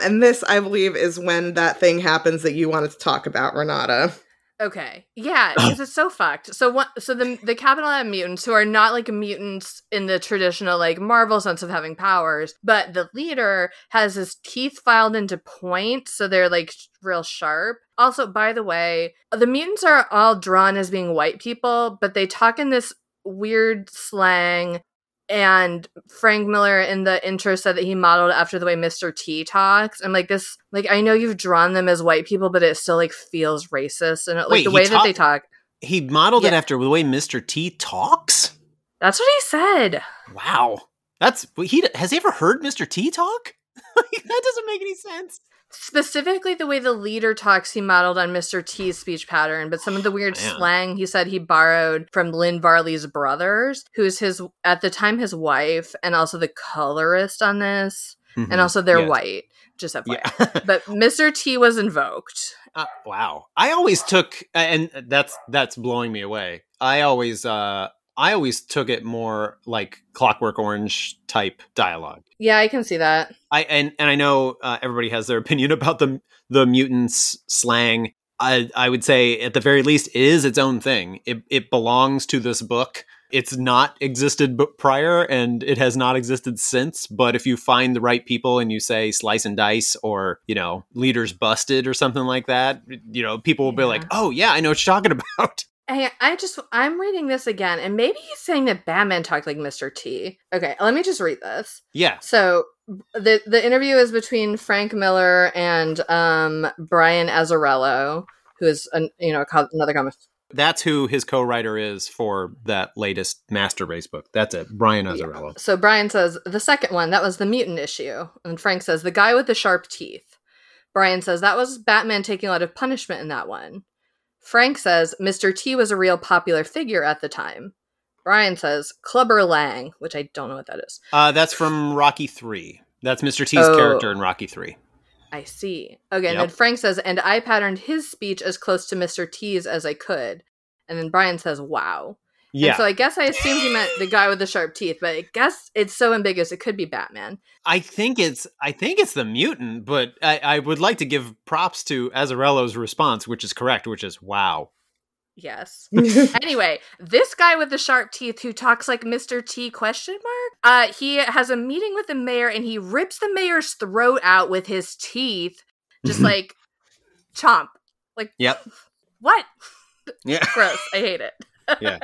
And this, I believe, is when that thing happens that you wanted to talk about, Renata. Okay. Yeah, because it's so fucked. So what? So the the capital M mutants who are not like mutants in the traditional like Marvel sense of having powers, but the leader has his teeth filed into points, so they're like real sharp. Also, by the way, the mutants are all drawn as being white people, but they talk in this weird slang. And Frank Miller in the intro said that he modeled after the way Mr. T talks. I'm like this, like I know you've drawn them as white people, but it still like feels racist and like Wait, the he way that they talk. He modeled it after the way Mr. T talks. That's what he said. Wow, that's he has he ever heard Mr. T talk? That doesn't make any sense. Specifically, the way the leader talks, he modeled on Mr. T's speech pattern, but some of the weird Man. slang he said he borrowed from Lynn Varley's brothers, who's his, at the time, his wife, and also the colorist on this. And also, they're Mm-hmm. Yeah. white, just FYI. Yeah. But Mr. T was invoked. Uh, wow. I always took and that's that's blowing me away. I always uh I always took it more like Clockwork Orange type dialogue. Yeah, I can see that. I and and I know uh, everybody has their opinion about the the mutants slang. I I would say at the very least it is its own thing. It it belongs to this book. It's not existed prior and it has not existed since. But if you find the right people and you say slice and dice or you know leaders busted or something like that, you know people will be Yeah. like, oh yeah, I know what you're talking about. Hey, I just I'm reading this again, and maybe he's saying that Batman talked like Mr. T. Okay, let me just read this. yeah. So the the interview is between Frank Miller and um Brian Azzarello, who is an, you know another comic. That's who his co-writer is for that latest Master Race book. That's it, Brian Azzarello. So Brian says the second one that was the mutant issue, and Frank says the guy with the sharp teeth. Brian says that was Batman taking a lot of punishment in that one. Frank says Mr. T was a real popular figure at the time. Brian says Clubber Lang, which I don't know what that is. Uh, that's from Rocky Three. That's Mr. T's Oh. character in Rocky Three. I see. Okay, and Yep. then Frank says, and I patterned his speech as close to Mr. T's as I could. And then Brian says, wow. Yeah, And so I guess I assumed he meant the guy with the sharp teeth, but I guess it's so ambiguous it could be Batman. I think it's I think it's the mutant, but I, I would like to give props to Azzarello's response, which is correct, which is wow. Yes. anyway, this guy with the sharp teeth who talks like Mr. T question mark, uh, he has a meeting with the mayor and he rips the mayor's throat out with his teeth, just like chomp. Like Yep. what? Yeah. Gross. I hate it. Yeah.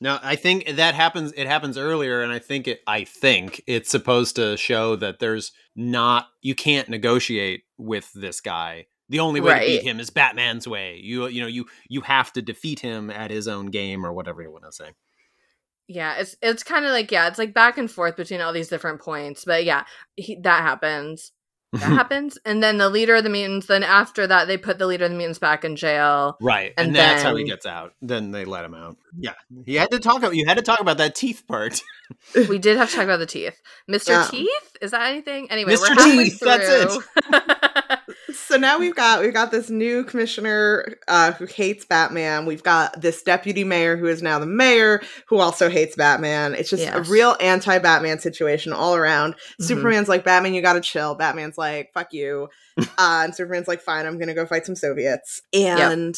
No, I think that happens. It happens earlier, and I think it. I think it's supposed to show that there's not. You can't negotiate with this guy. The only way to beat him is Batman's way. You you know you you have to defeat him at his own game or whatever you want to say. Yeah, it's it's kind of like yeah, it's like back and forth between all these different points. But yeah, he, that happens. That mm-hmm. happens, and then the leader of the mutants. Then after that, they put the leader of the mutants back in jail. Right, and, And that's how he gets out. Then they let him out. Yeah, he had to talk. About, you had to talk about that teeth part. We did have to talk about the teeth. Mr. Yeah. Teeth is that anything? Anyway, Mr. we're halfway Teeth, that's through. so now we've got we've got this new commissioner uh, who hates Batman. We've got this deputy mayor who is now the mayor who also hates Batman. It's just a real anti-Batman situation all around. Mhm. Superman's like Batman, you gotta chill. Batman's like fuck you, uh, and Superman's like fine, I'm gonna go fight some Soviets. And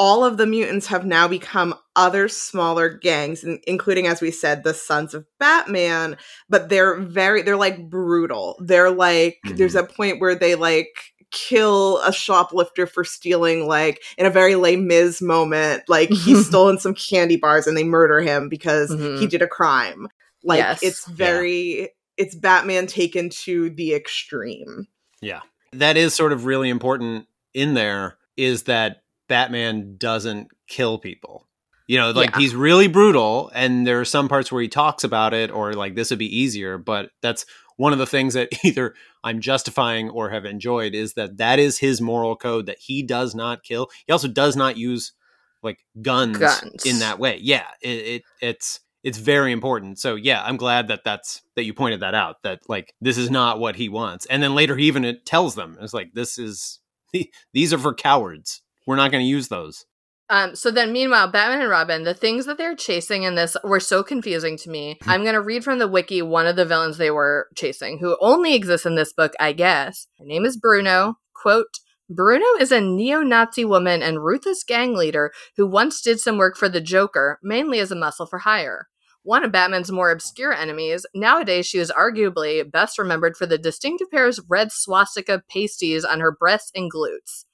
all of the mutants have now become other smaller gangs, including, as we said, the Sons of Batman. But they're very, they're like brutal. They're like, mm-hmm. there's a point where they like kill a shoplifter for stealing like in a very Les Mis moment like he's stolen some candy bars and they murder him because mm-hmm. he did a crime like yes. it's very yeah. it's batman taken to the extreme yeah that is sort of really important in there is that batman doesn't kill people you know like yeah. he's really brutal and there are some parts where he talks about it or like this would be easier but that's one of the things that either I'm justifying or have enjoyed is that that is his moral code that he does not kill. He also does not use like guns, guns. in that way. Yeah, it, it it's it's very important. So yeah, I'm glad that that's that you pointed that out. That like this is not what he wants. And then later he even uh, tells them it's like this is these are for cowards. We're not going to use those. Um, so then, meanwhile, Batman and Robin, the things that they're chasing in this were so confusing to me. Hmm. I'm going to read from the wiki one of the villains they were chasing, who only exists in this book, I guess. Her name is Bruno. Quote, Bruno is a neo Nazi woman and ruthless gang leader who once did some work for the Joker, mainly as a muscle for hire. One of Batman's more obscure enemies, nowadays she is arguably best remembered for the distinctive pair of red swastika pasties on her breasts and glutes.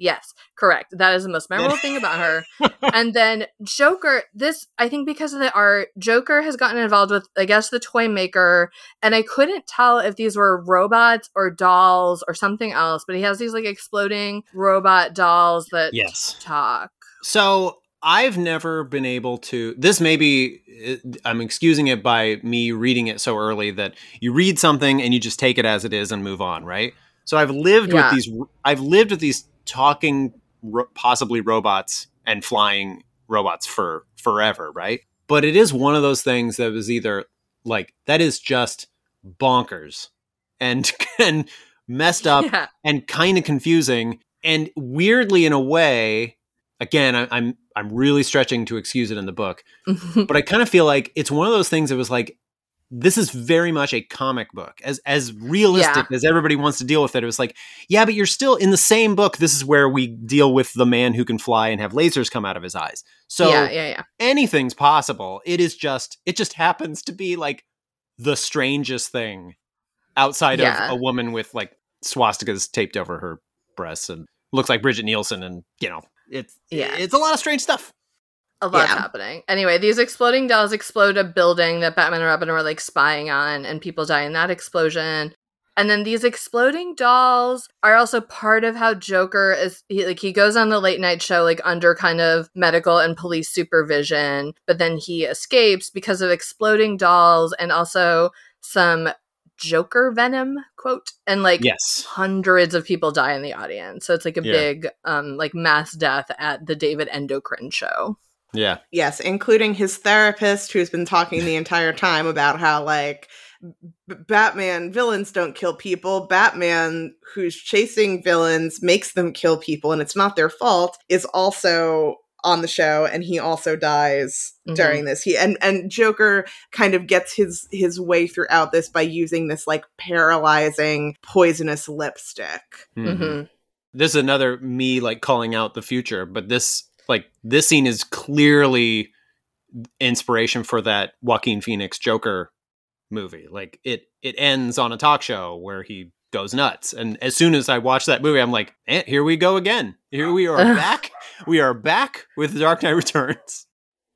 Yes, correct. That is the most memorable thing about her. And then Joker, this, I think because of the art, Joker has gotten involved with, I guess, the toy maker. And I couldn't tell if these were robots or dolls or something else, but he has these like exploding robot dolls that yes. talk. So I've never been able to. This may be, uh, I'm excusing it by me reading it so early that you read something and you just take it as it is and move on, right? So I've lived yeah. with these. I've lived with these talking ro- possibly robots and flying robots for forever, right? But it is one of those things that was either like that is just bonkers and and messed up yeah. and kind of confusing and weirdly in a way again I, i'm i'm really stretching to excuse it in the book but i kind of feel like it's one of those things that was like this is very much a comic book as as realistic yeah. as everybody wants to deal with it it was like yeah but you're still in the same book this is where we deal with the man who can fly and have lasers come out of his eyes so yeah, yeah, yeah. anything's possible it is just it just happens to be like the strangest thing outside yeah. of a woman with like swastikas taped over her breasts and looks like Brigitte Nielsen and you know it's yeah it's a lot of strange stuff a lot's yeah. happening. Anyway, these exploding dolls explode a building that Batman and Robin are like spying on, and people die in that explosion. And then these exploding dolls are also part of how Joker is he, like he goes on the late night show like under kind of medical and police supervision, but then he escapes because of exploding dolls and also some Joker venom quote and like yes. hundreds of people die in the audience. So it's like a yeah. big um like mass death at the David Endochrine show. Yeah. Yes, including his therapist who's been talking the entire time about how like B- Batman villains don't kill people. Batman who's chasing villains makes them kill people and it's not their fault is also on the show and he also dies mm-hmm. during this. He and and Joker kind of gets his his way throughout this by using this like paralyzing poisonous lipstick. Mm-hmm. Mm-hmm. This is another me like calling out the future, but this like this scene is clearly inspiration for that Joaquin Phoenix Joker movie. Like it it ends on a talk show where he goes nuts. And as soon as I watch that movie, I'm like, eh, here we go again. Here we are back. We are back with The Dark Knight Returns.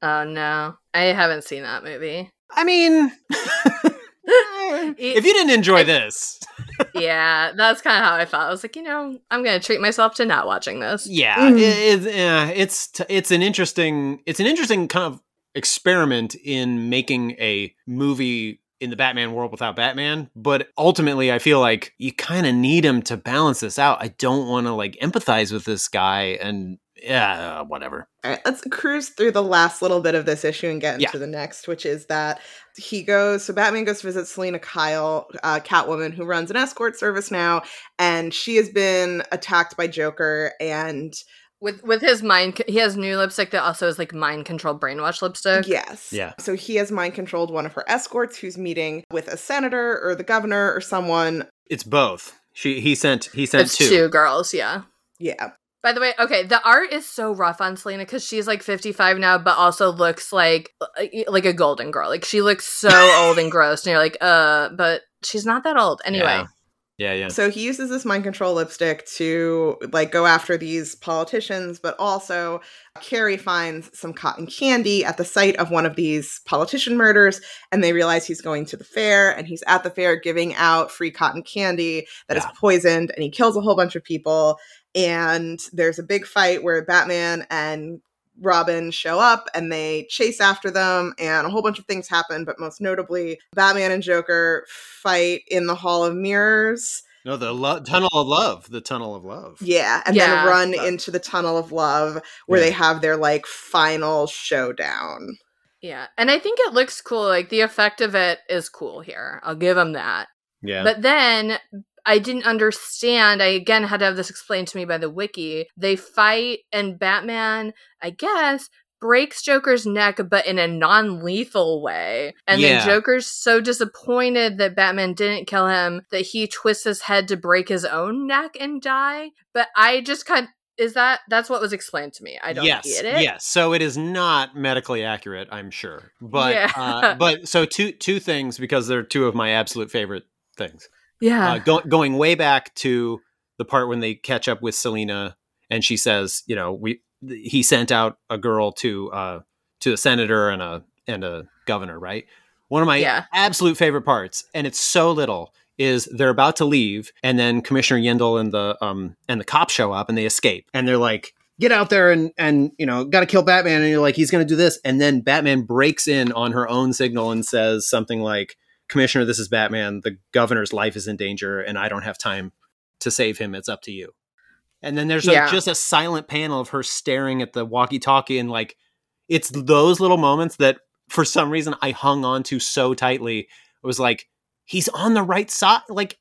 Oh no. I haven't seen that movie. I mean if you didn't enjoy I, this. yeah, that's kind of how I felt. I was like, you know, I'm going to treat myself to not watching this. Yeah, mm-hmm. it, it, uh, it's t- it's an interesting it's an interesting kind of experiment in making a movie in the Batman world without Batman, but ultimately I feel like you kind of need him to balance this out. I don't want to like empathize with this guy and yeah, whatever. All right, let's cruise through the last little bit of this issue and get into yeah. the next, which is that he goes. So Batman goes to visit Selina Kyle, uh, Catwoman, who runs an escort service now, and she has been attacked by Joker and. With with his mind, he has new lipstick that also is like mind controlled brainwash lipstick. Yes. Yeah. So he has mind controlled one of her escorts, who's meeting with a senator or the governor or someone. It's both. She he sent he sent it's two. two girls. Yeah. Yeah By the way, okay, the art is so rough on Selina because she's like 55 now, but also looks like uh, like a golden girl. Like she looks so old and gross, and you're like, uh, but she's not that old. Anyway. Yeah. Yeah, yeah. So he uses this mind control lipstick to like go after these politicians, but also Carrie finds some cotton candy at the site of one of these politician murders, and they realize he's going to the fair, and he's at the fair giving out free cotton candy that is Yeah. poisoned, and he kills a whole bunch of people. And there's a big fight where Batman and Robin show up and they chase after them, and a whole bunch of things happen. But most notably, Batman and Joker fight in the Hall of Mirrors. No, the lo- tunnel of love. The tunnel of love. Yeah, and Yeah. then run But- into the Tunnel of Love where Yeah. they have their like final showdown. Yeah. And I think it looks cool. Like the effect of it is cool here. I'll give them that. Yeah. But then I didn't understand. I again had to have this explained to me by the wiki. They fight, and Batman, I guess, breaks Joker's neck, but in a non lethal way. And Yeah. then Joker's so disappointed that Batman didn't kill him that he twists his head to break his own neck and die. But I just kind is that that's what was explained to me. I don't yes, get it. Yes. So it is not medically accurate, I'm sure. But Yeah. uh, but so two two things because they're two of my absolute favorite things. Yeah. Uh, go, going way back to the part when they catch up with Selina and she says, you know, we he sent out a girl to uh to a senator and a and a governor, right? One of my Yeah. absolute favorite parts, and it's so little, is they're about to leave, and then Commissioner Yindel and the um and the cops show up and they escape, and they're like, "Get out there and and you know, got to kill Batman," and you're like, "He's going to do this," and then Batman breaks in on her own signal and says something like, "Commissioner, this is Batman. The governor's life is in danger, and I don't have time to save him. It's up to you." And then there's a- just a silent panel of her staring at the walkie-talkie, and like, it's those little moments that for some reason I hung on to so tightly. It was like, he's on the right side. Like,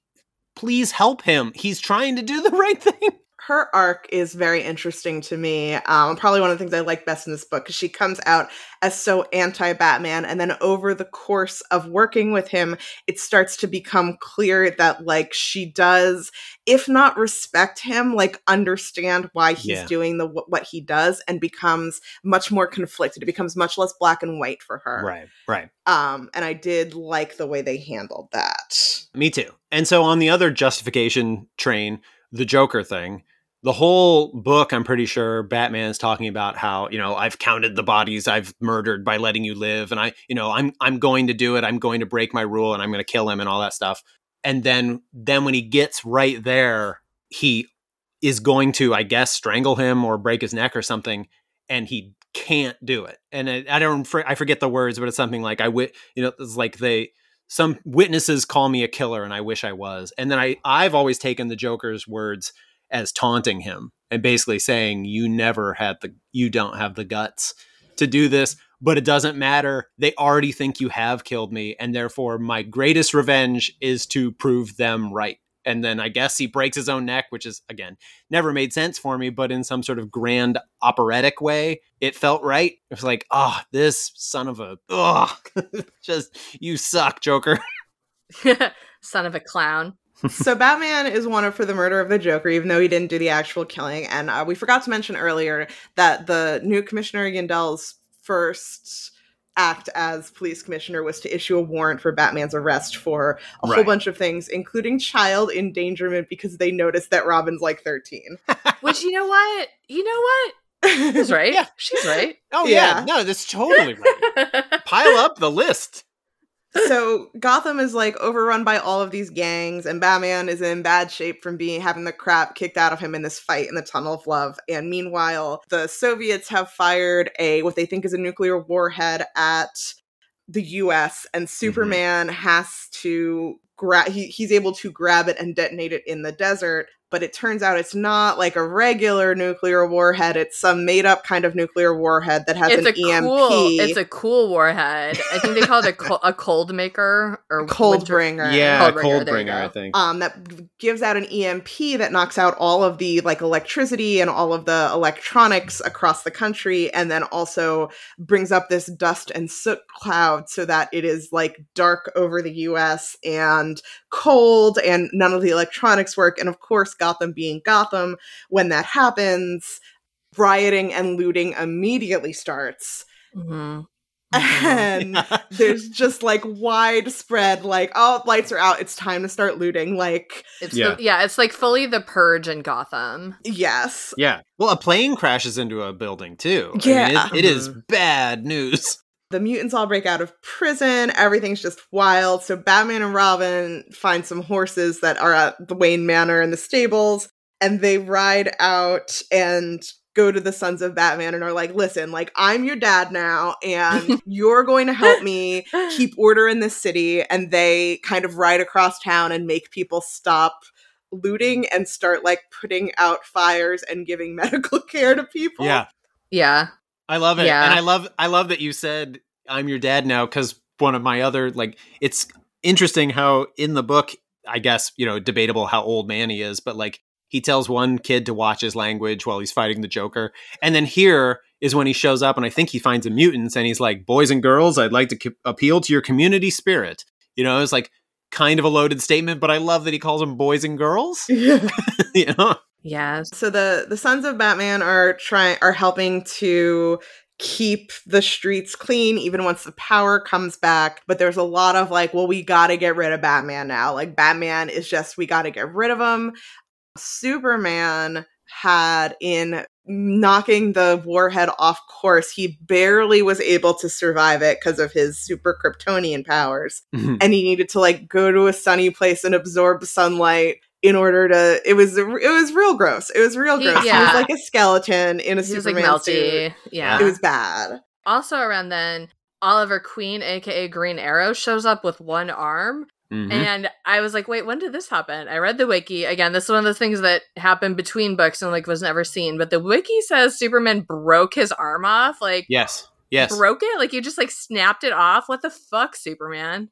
please help him. He's trying to do the right thing. Her arc is very interesting to me. Um, probably one of the things I like best in this book because she comes out as so anti Batman, and then over the course of working with him, it starts to become clear that like she does, if not respect him, like understand why he's Yeah. doing the what he does, and becomes much more conflicted. It becomes much less black and white for her. Right, right. Um, and I did like the way they handled that. Me too. And so on the other justification train, the Joker thing, the whole book, I'm pretty sure Batman is talking about how, you know, I've counted the bodies I've murdered by letting you live and I, you know, I'm I'm going to do it. I'm going to break my rule and I'm going to kill him and all that stuff. And then then when he gets right there, he is going to I guess strangle him or break his neck or something and he can't do it. And I, I don't I forget the words, but it's something like I wi- you know, it's like they some witnesses call me a killer and I wish I was. And then I I've always taken the Joker's words as taunting him and basically saying you never had the you don't have the guts to do this, but it doesn't matter. They already think you have killed me and therefore my greatest revenge is to prove them right. And then I guess he breaks his own neck, which is again never made sense for me, but in some sort of grand operatic way, it felt right. It was like, oh, this son of a, oh, just you suck, Joker. Son of a clown. So Batman is wanted for the murder of the Joker, even though he didn't do the actual killing. And uh, we forgot to mention earlier that the new Commissioner Yindel's first act as police commissioner was to issue a warrant for Batman's arrest for a whole bunch of things, including child endangerment, because they noticed that Robin's like 13. Which you know what? You know what? She's right. Yeah. She's right. Oh yeah, Yeah. no, that's totally right. Pile up the list. So Gotham is like overrun by all of these gangs, and Batman is in bad shape from being having the crap kicked out of him in this fight in the Tunnel of Love. And meanwhile, the Soviets have fired a what they think is a nuclear warhead at the U.S. and mm-hmm. Superman has to grab. He, he's able to grab it and detonate it in the desert. But it turns out it's not like a regular nuclear warhead. It's some made up kind of nuclear warhead that has It's an a EMP. cool. It's a cool warhead. I think they call it a, col- a cold maker or cold winter- bringer. Yeah, Coldbringer, cold there you bringer, I think. um, that gives out an EMP that knocks out all of the like electricity and all of the electronics across the country, and then also brings up this dust and soot cloud so that it is like dark over the U.S. and and cold and none of the electronics work. And of course, Gotham being Gotham, when that happens, rioting and looting immediately starts. Mm-hmm. And there's just like widespread, like, oh, lights are out. It's time to start looting. Like, It's Yeah. the, yeah, it's like fully the purge in Gotham. yes. Yeah. Well, a plane crashes into a building too. I mean, Yeah. it- it is bad news. The mutants all break out of prison. Everything's just wild. So Batman and Robin find some horses that are at the Wayne Manor in the stables, and they ride out and go to the sons of Batman and are like, listen, like I'm your dad now, and you're going to help me keep order in this city. And they kind of ride across town and make people stop looting and start like putting out fires and giving medical care to people. Yeah. Yeah. I love it. Yeah. And I love I love that you said I'm your dad now cuz one of my other like it's interesting how in the book I guess, you know, debatable how old man he is, but like he tells one kid to watch his language while he's fighting the Joker. And then here is when he shows up and I think he finds a mutants and he's like, "Boys and girls, I'd like to co- appeal to your community spirit." You know, it's like kind of a loaded statement, but I love that he calls them boys and girls. you know? Yes. So the the sons of Batman are trying are helping to keep the streets clean even once the power comes back but there's a lot of like well we got to get rid of Batman now. Like Batman is just we got to get rid of him. Superman had in knocking the warhead off course he barely was able to survive it because of his super kryptonian powers mm-hmm. and he needed to like go to a sunny place and absorb sunlight in order to it was it was real gross it was real He- gross he yeah. was like a skeleton in a He was like superman suit. Yeah. it was bad also around then, Oliver Queen, aka Green Arrow, shows up with one arm. Mhm. And I was like, wait, when did this happen? I read the wiki. Again, this is one of those things that happened between books and like was never seen. But the wiki says Superman broke his arm off. Like yes. Yes. broke it? Like you just like snapped it off? What the fuck, Superman?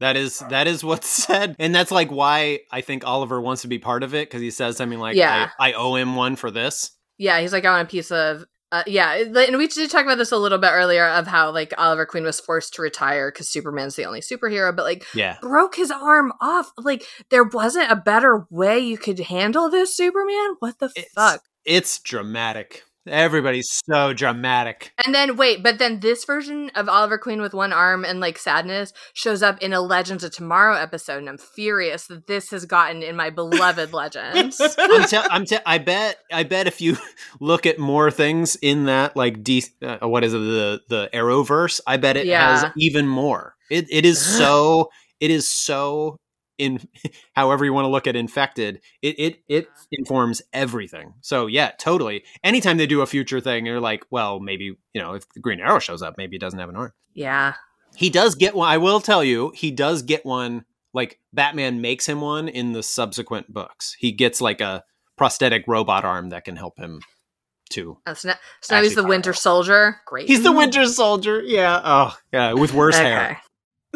That is that is what's said, and that's like why I think Oliver wants to be part of it because he says something like, Yeah. I, "I owe him one for this." Yeah, he's like, I want a piece of. Uh, yeah, and we did talk about this a little bit earlier of how like Oliver Queen was forced to retire because Superman's the only superhero, but like Yeah, broke his arm off. Like there wasn't a better way you could handle this, Superman. What the It's- fuck? it's dramatic. Everybody's so dramatic. And then wait, but then this version of Oliver Queen with one arm and like sadness shows up in a Legends of Tomorrow episode, and I'm furious that this has gotten in my beloved Legends. I'm te- I'm te- I bet I bet if you look at more things in that like D uh, what is it the the Arrowverse, I bet it has even more. It it is so it is so in however you want to look at infected. It it it uh-huh. informs everything. So yeah, totally. Anytime they do a future thing, you're like, well, maybe you know if the Green Arrow shows up, maybe he doesn't have an arm. yeah, He does get one. I will tell you, he does get one. Like Batman makes him one in the subsequent books. He gets like a prosthetic robot arm that can help him too. Oh, so now, so now he's the Winter Soldier. Great. He's the mm-hmm. Winter Soldier. Yeah. Oh, yeah. With worse hair.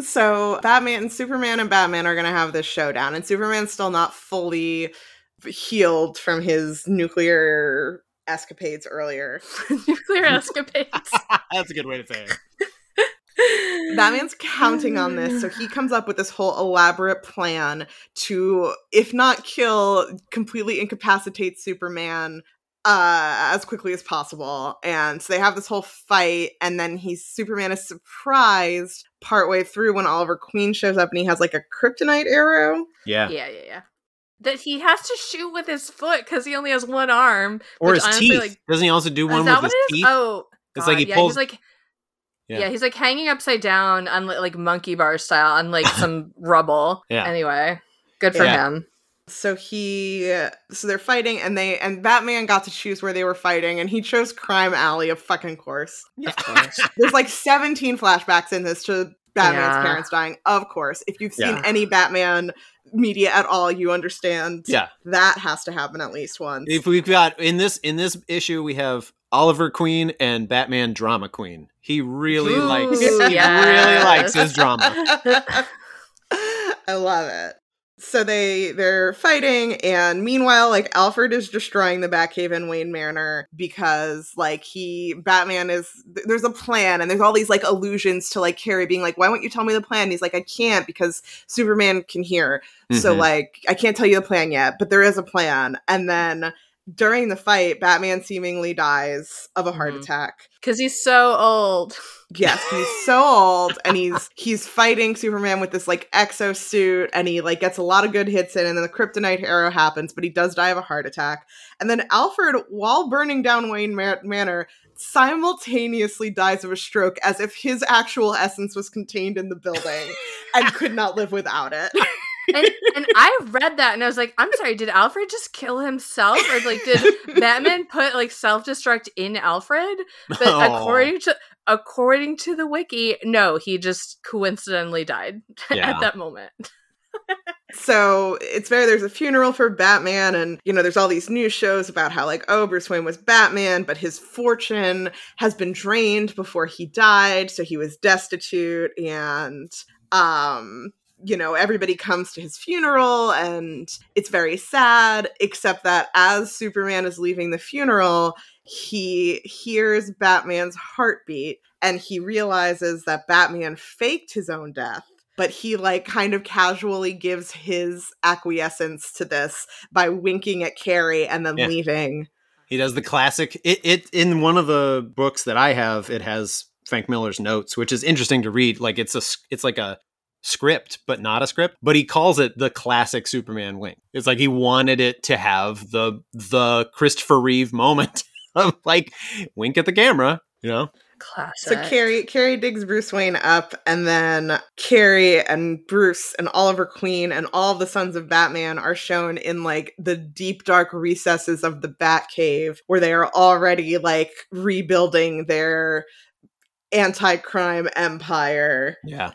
So Batman, Superman, and Batman are gonna have this showdown, and Superman's still not fully healed from his nuclear escapades earlier. Nuclear escapades. That's a good way to say it. Batman's counting on this, so he comes up with this whole elaborate plan to, if not kill, completely incapacitate Superman uh as quickly as possible. And so they have this whole fight, and then he's Superman is surprised partway through when Oliver Queen shows up and he has like a kryptonite arrow. Yeah. Yeah, yeah, yeah. That he has to shoot with his foot because he only has one arm. Or which his honestly, teeth. like- Doesn't he also do one with his it is? teeth? Oh, It's like he God, pulls- Yeah, he's like, Yeah. yeah. he's like hanging upside down on like monkey bar style on like some rubble. Yeah. Anyway, good for Yeah. him. So he so they're fighting and they and Batman got to choose where they were fighting and he chose Crime Alley of fucking course. Of course. There's like 17 flashbacks in this to Batman's Yeah. parents dying. Of course. If you've seen Yeah. any Batman media at all, you understand yeah. that has to happen at least once. If we've got in this in this issue, we have Oliver Queen and Batman Drama Queen. He really Ooh, likes. yes. He really likes his drama. I love it. So they they're fighting and meanwhile like alfred is destroying the batcave in wayne manor because like he batman is th- there's a plan and there's all these like allusions to like carrie being like why won't you tell me the plan? And he's like i can't because superman can hear. So Mhm. like i can't tell you the plan yet but there is a plan. And then during the fight batman seemingly dies of a heart Mhm. attack Because he's so old. Yes, he's so old and he's he's fighting Superman with this like exosuit and he like gets a lot of good hits in and then the kryptonite arrow happens, but he does die of a heart attack. And then Alfred, while burning down Wayne Ma- Manor, simultaneously dies of a stroke as if his actual essence was contained in the building and could not live without it. And, and I read that and I was like, I'm sorry, did Alfred just kill himself? Or like did Batman put like self-destruct in Alfred? But Oh. according to according to the wiki, no, he just coincidentally died Yeah. at that moment. so it's very there's a funeral for batman and you know there's all these news shows about how like oh bruce wayne was batman but his fortune has been drained before he died so he was destitute and um you know everybody comes to his funeral and it's very sad except that as superman is leaving the funeral he hears batman's heartbeat and he realizes that batman faked his own death but he like kind of casually gives his acquiescence to this by winking at Carrie and then Yeah. leaving. He does the classic. It, it in one of the books that I have, it has Frank Miller's notes, which is interesting to read. Like it's a it's like a script, but not a script. But he calls it the classic Superman wink. It's like he wanted it to have the the Christopher Reeve moment of like wink at the camera. You know, Classic. So Carrie Carrie digs Bruce Wayne up and then Carrie and Bruce and Oliver Queen and all the sons of Batman are shown in like the deep dark recesses of the Batcave where they are already like rebuilding their anti-crime empire yeah.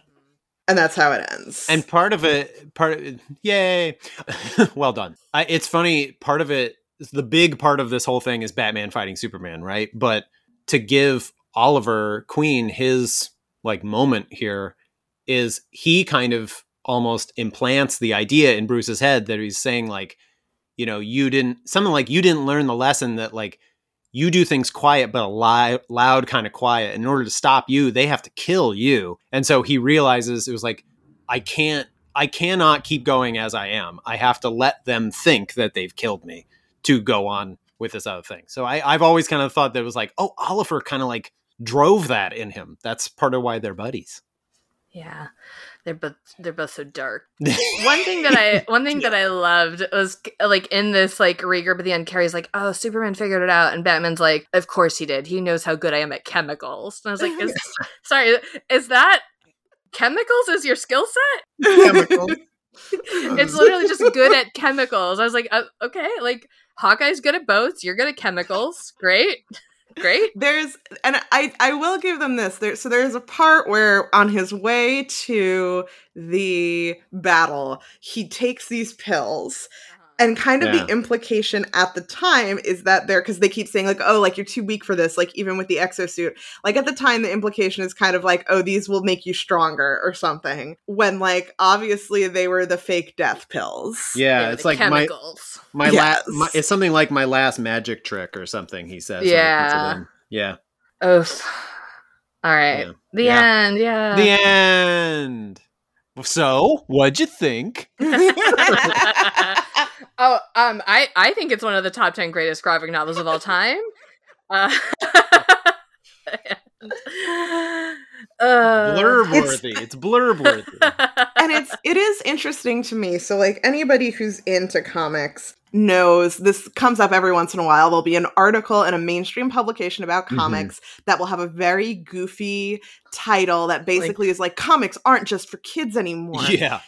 And that's how it ends. And part of it, part of it, yay, well done. I, it's funny. Part of it, the big part of this whole thing is Batman fighting Superman, right? But to give Oliver Queen his like moment here is he kind of almost implants the idea in Bruce's head that he's saying like, you know, you didn't something like you didn't learn the lesson that like you do things quiet but a li- loud kind of quiet. In order to stop you, they have to kill you. And so he realizes it was like I can't I cannot keep going as I am. I have to let them think that they've killed me to go on with this other thing. So I, I've always kind of thought that it was like, oh, Oliver kind of like drove that in him. That's part of why they're buddies. Yeah. They're both they're both so dark. one thing that I one thing that I loved was like in this like regroup at the end, Carrie's like, "Oh, Superman figured it out," and Batman's like, "Of course he did. He knows how good I am at chemicals." And I was like, is, "Sorry, is that chemicals is your skill set?" chemical. It's literally just good at chemicals. I was like, uh, "Okay, like Hawkeye's good at boats. You're good at chemicals. Great, great." there's and I I will give them this. There so there's a part where on his way to the battle, he takes these pills. And kind of Yeah. the implication at the time is that they're because they keep saying, like, oh, like you're too weak for this, like even with the exosuit. Like at the time, the implication is kind of like, oh, these will make you stronger or something. When like obviously they were the fake death pills. Yeah, Yeah, it's like chemicals. my my, Yes. la- my it's something like my last magic trick or something. He says. when he puts it Yeah. yeah. oh All right. Yeah. The Yeah. end. Yeah. the end. So, what'd you think? oh, um, I I think it's one of the top ten greatest graphic novels of all time. Uh, uh, Blurb It's- worthy. It's blurb worthy. and it's it is interesting to me. So like anybody who's into comics knows this comes up every once in a while. There'll be an article in a mainstream publication about Mhm. comics that will have a very goofy title that basically is like comics aren't just for kids anymore. yeah.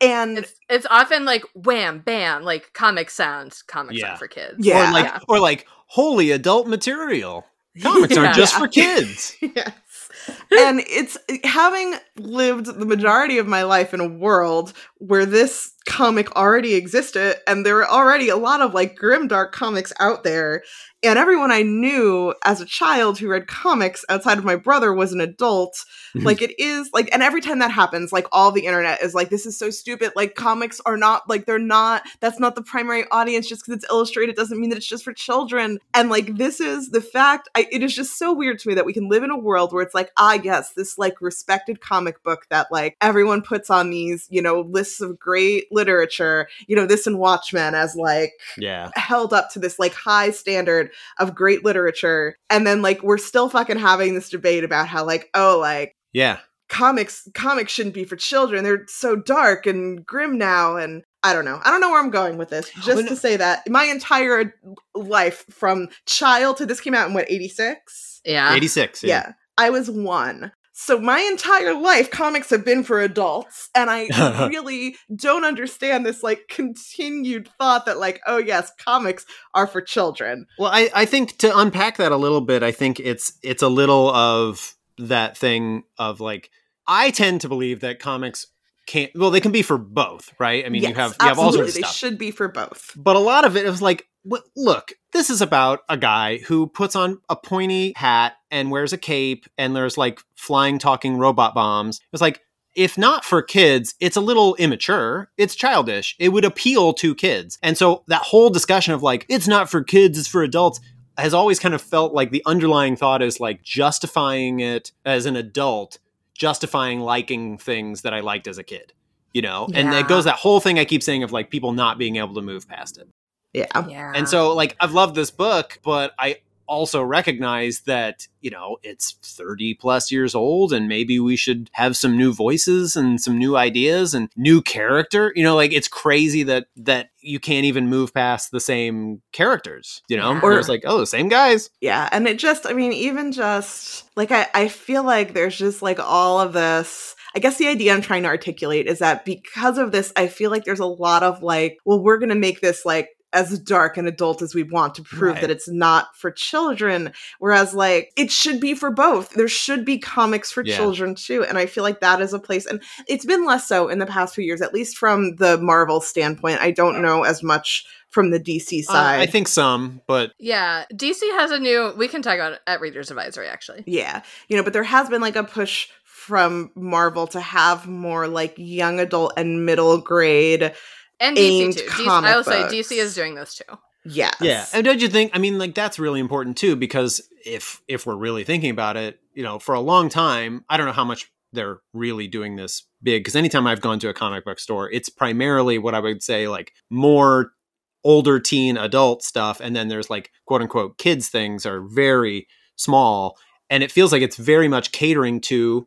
And it's it's often like wham bam like comic sounds comics Yeah. aren't for kids. Yeah. Or like or like holy adult material. Comics aren't just Yeah. for kids. yes. And it's having lived the majority of my life in a world where this comic already existed and there were already a lot of like grimdark comics out there and everyone I knew as a child who read comics outside of my brother was an adult. Mhm. Like it is like, and every time that happens, like all the internet is like, this is so stupid. Like comics are not like they're not. That's not the primary audience. Just because it's illustrated doesn't mean that it's just for children. And like this is the fact. I, it is just so weird to me that we can live in a world where it's like, ah, yes, this like respected comic book that like everyone puts on these, you know, lists of great literature. You know, this and Watchmen as like Yeah. held up to this like high standard of great literature and then like we're still fucking having this debate about how like oh like Yeah. comics comics shouldn't be for children they're so dark and grim now and i don't know i don't know where i'm going with this just Well, no- to say that my entire life from child to this came out in what 86 Yeah. 86. yeah. I was one. So my entire life, comics have been for adults, and I uh-huh. really don't understand this like continued thought that like, oh yes, comics are for children. Well, I, I think to unpack that a little bit, I think it's it's a little of that thing of like I tend to believe that comics can't well they can be for both, right? I mean Yes, you have you have all sorts of They should be for both. but a lot of it was like look this is about a guy who puts on a pointy hat and wears a cape and there's like flying talking robot bombs. It's like if not for kids it's a little immature. It's childish. It would appeal to kids. And so that whole discussion of like it's not for kids it's for adults has always kind of felt like the underlying thought is like justifying it as an adult justifying liking things that i liked as a kid you know? And it goes that whole thing i keep saying of like people not being able to move past it Yeah. Yeah. and so, like, I've loved this book, but I also recognize that, you know, it's 30 plus years old and maybe we should have some new voices and some new ideas and new character. You know, like it's crazy that that you can't even move past the same characters, you know? Yeah. Or it's like, oh, the same guys. Yeah. And it just, I mean, even just like, I, I feel like there's just like all of this. I guess the idea I'm trying to articulate is that because of this, I feel like there's a lot of like, well, we're going to make this like as dark and adult as we want to prove Right. that it's not for children. Whereas, like, it should be for both. There should be comics for Yeah. children too. And I feel like that is a place, and it's been less so in the past few years, at least from the Marvel standpoint. I don't know as much from the DC Uh, side. I think some, but yeah, DC has a new. We can talk about it at Reader's Advisory actually. Yeah. You know, but there has been like a push from Marvel to have more like young adult and middle grade. And Aimed DC too. DC, I will say. DC is doing this too. Yes. Yeah, and don't you think? I mean, like that's really important too, because if if we're really thinking about it, you know, for a long time, I don't know how much they're really doing this big. Because anytime I've gone to a comic book store, it's primarily what I would say like more older teen adult stuff, and then there's like quote unquote kids things are very small, and it feels like it's very much catering to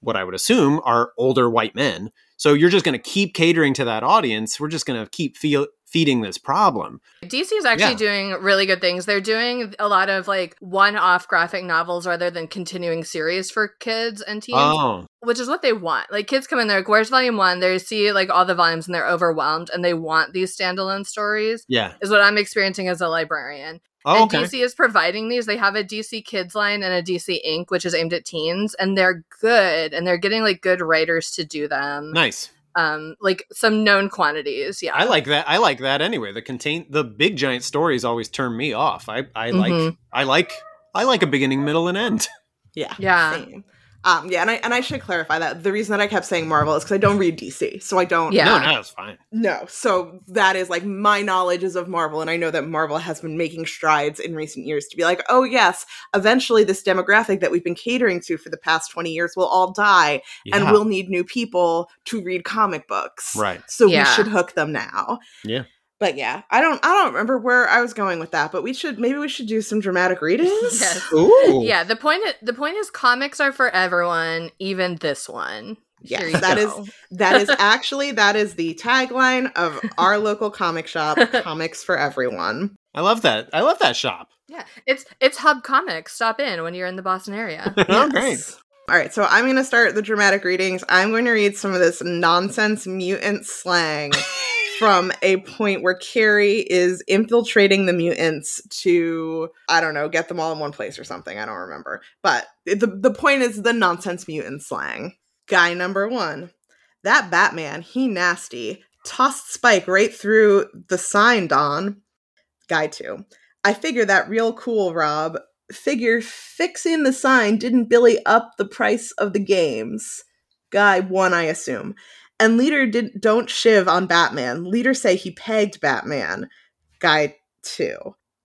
what I would assume are older white men. So you're just going to keep catering to that audience. We're just going to keep feel, feeding this problem. DC is actually Yeah. doing really good things. They're doing a lot of like one-off graphic novels rather than continuing series for kids and teens, Oh, which is what they want. Like kids come in there, like, "Where's volume one?" They see like all the volumes and they're overwhelmed, and they want these standalone stories. yeah. Is what I'm experiencing as a librarian. Oh, and okay. DC is providing these. They have a DC Kids line and a DC Ink, which is aimed at teens, and they're good, and they're getting like good writers to do them. Nice. Um, like some known quantities. Yeah, I like that. I like that anyway. The contain the big giant stories always turn me off. I I like Mhm. I like I like a beginning, middle, and end. Yeah. Yeah. Same. Um, yeah, and I and I should clarify that the reason that I kept saying Marvel is because I don't read DC, so I don't. Yeah. No, no, it's fine. No, so that is like my knowledge is of Marvel, and I know that Marvel has been making strides in recent years to be like, oh yes, eventually this demographic that we've been catering to for the past twenty years will all die, and we'll need new people to read comic books. right. So Yeah. we should hook them now. Yeah. But yeah, I don't I don't remember where I was going with that, but we should maybe we should do some dramatic readings. Yes. Ooh. Yeah, the point the point is comics are for everyone, even this one. Yes, Here you That is. That is actually that is the tagline of our local comic shop, comics for everyone. I love that. I love that shop. yeah. It's it's Hub Comics. Stop in when you're in the Boston area. oh, great. All right, so I'm going to start the dramatic readings. I'm going to read some of this nonsense mutant slang from a point where Carrie is infiltrating the mutants to, I don't know, get them all in one place or something. I don't remember. But the, the point is the nonsense mutant slang. Guy number one. That Batman, he nasty. tossed Spike right through the sign, Don. Guy two. I figure that real cool, Rob. Figure fixing the sign didn't Billy up the price of the games. Guy one, I assume. And leader didn't don't shiv on Batman. Leader say he pegged Batman. Guy two.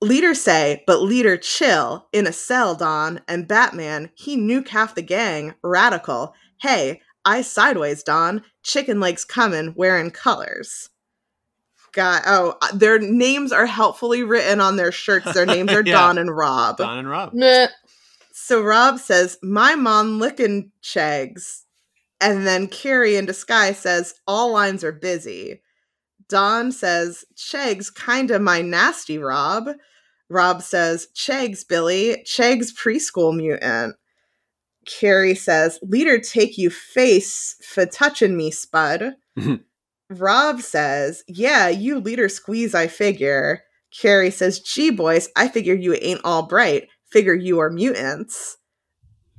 Leader say, but leader chill in a cell, Don, and Batman, he nuke half the gang, radical. Hey, I sideways, Don. Chicken legs coming, wearing colors. Got oh, uh, their names are helpfully written on their shirts. Their names are Yeah. Don and Rob. Don and Rob. Meh. So Rob says, "My mom licking chegs," and then Carrie in disguise says, "All lines are busy." Don says, "Chegs, kinda my nasty Rob." Rob says, "Chegs, Billy, Chegs preschool mutant." Carrie says, "Leader take you face for touching me, Spud." Rob says, "Yeah, you leader squeeze, I figure." Carrie says, "Gee, boys, I figure you ain't all bright. Figure you are mutants."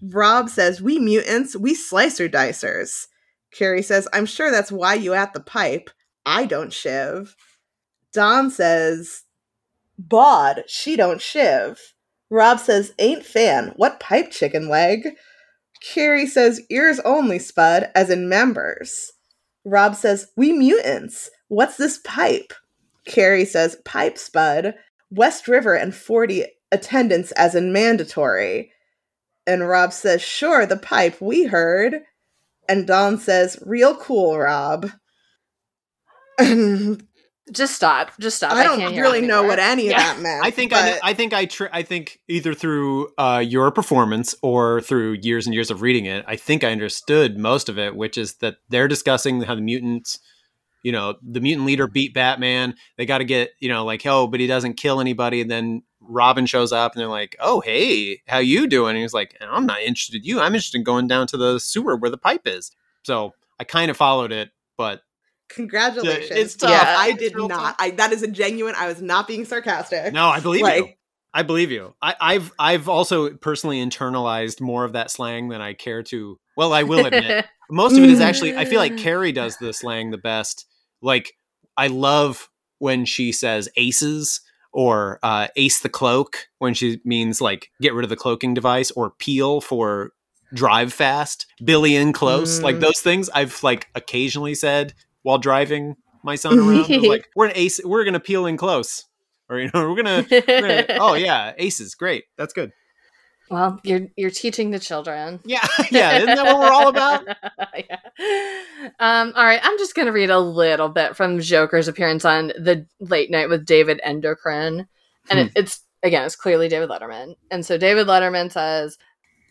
Rob says, "We mutants, we slicer dicers." Carrie says, "I'm sure that's why you at the pipe. I don't shiv." Don says, "Bod, she don't shiv." Rob says, "Ain't fan. What pipe chicken leg?" Carrie says, "Ears only, Spud, as in members." Rob says, We mutants. What's this pipe? Carrie says, Pipe Spud. West River and 40 attendance as in mandatory. And Rob says, Sure, the pipe, we heard. And Don says, Real cool, Rob. And Just stop. Just stop. I don't can't really it know what any Yeah. of that meant. I think I, but kn- I think I tr- I think either through uh, your performance or through years and years of reading it, I think I understood most of it, which is that they're discussing how the mutants, you know, the mutant leader beat Batman. They got to get, you know, like, oh, but he doesn't kill anybody. And then Robin shows up, and they're like, oh, hey, how you doing? And he's like, I'm not interested in you. I'm interested in going down to the sewer where the pipe is. So I kind of followed it, but congratulations. It's tough. Yeah, I did real not. I that is a genuine. I was not being sarcastic. no, I believe you. I believe you. I, I've I've also personally internalized more of that slang than I care to. Well, I will admit, most of it is actually. I feel like Carrie does the slang the best. Like I love when she says aces or uh, ace the cloak when she means like get rid of the cloaking device or peel for drive fast, Billy in close, like Mm. those things. I've like occasionally said while driving my son around. Like we're an ace. We're gonna peel in close, or you know we're gonna Right. oh yeah, aces, great. That's good. Well, you're you're teaching the children. Yeah, yeah. Isn't that what we're all about? yeah. Um, all right, I'm just gonna read a little bit from Joker's appearance on the late night with David Endochrine. And it, it's again, it's clearly David Letterman. And so David Letterman says,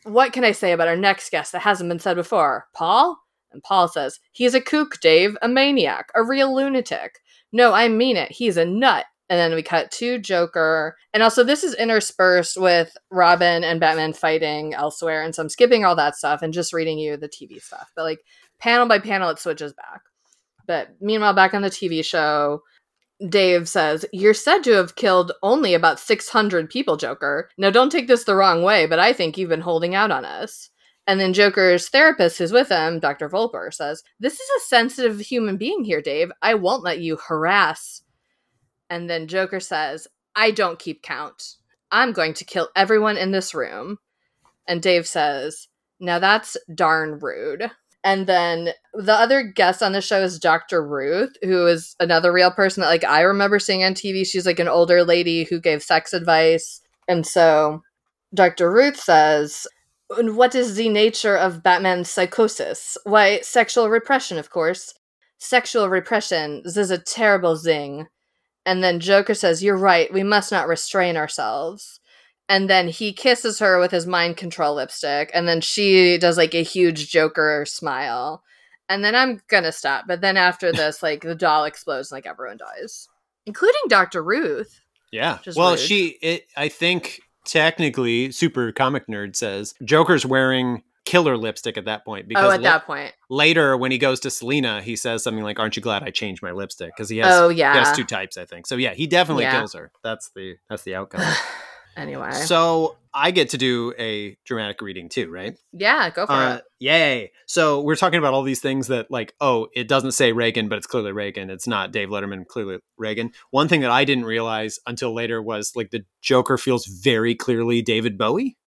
What can I say about our next guest that hasn't been said before? Paul? And Paul says, He's a kook, Dave, a maniac, a real lunatic. No, I mean it. He's a nut. And then we cut to Joker. And also, this is interspersed with Robin and Batman fighting elsewhere. And so I'm skipping all that stuff and just reading you the TV stuff. But like panel by panel, it switches back. But meanwhile, back on the TV show, Dave says, You're said to have killed only about 600 people, Joker. Now, don't take this the wrong way, but I think you've been holding out on us. And then Joker's therapist who's with him, Dr. Wolper, says, This is a sensitive human being here, Dave. I won't let you harass. And then Joker says, I don't keep count. I'm going to kill everyone in this room. And Dave says, Now that's darn rude. And then the other guest on the show is Dr. Ruth, who is another real person that like I remember seeing on TV. She's like an older lady who gave sex advice. And so Dr. Ruth says, "And What is the nature of Batman's psychosis? Why, sexual repression, of course. Sexual repression this is a terrible thing. And then Joker says, You're right, we must not restrain ourselves. And then he kisses her with his mind control lipstick. And then she does like a huge Joker smile. And then I'm gonna stop. But then after this, like the doll explodes and like everyone dies, including Dr. Ruth. Yeah. Well, rude. she. It. I think technically, super comic nerd says Joker's wearing killer lipstick at that point oh, because oh, at la- that point. later when he goes to Selina, he says something like, "Aren't you glad I changed my lipstick?" Because he has Oh yeah, he has two types, I think. So yeah, he definitely Yeah. kills her. That's the that's the outcome. Anyway. So I get to do a dramatic reading too, right? yeah, go for Uh, it. yay! So we're talking about all these things that, like, oh, it doesn't say Reagan, but it's clearly Reagan. It's not Dave Letterman, clearly Reagan. One thing that I didn't realize until later was like the Joker feels very clearly David Bowie.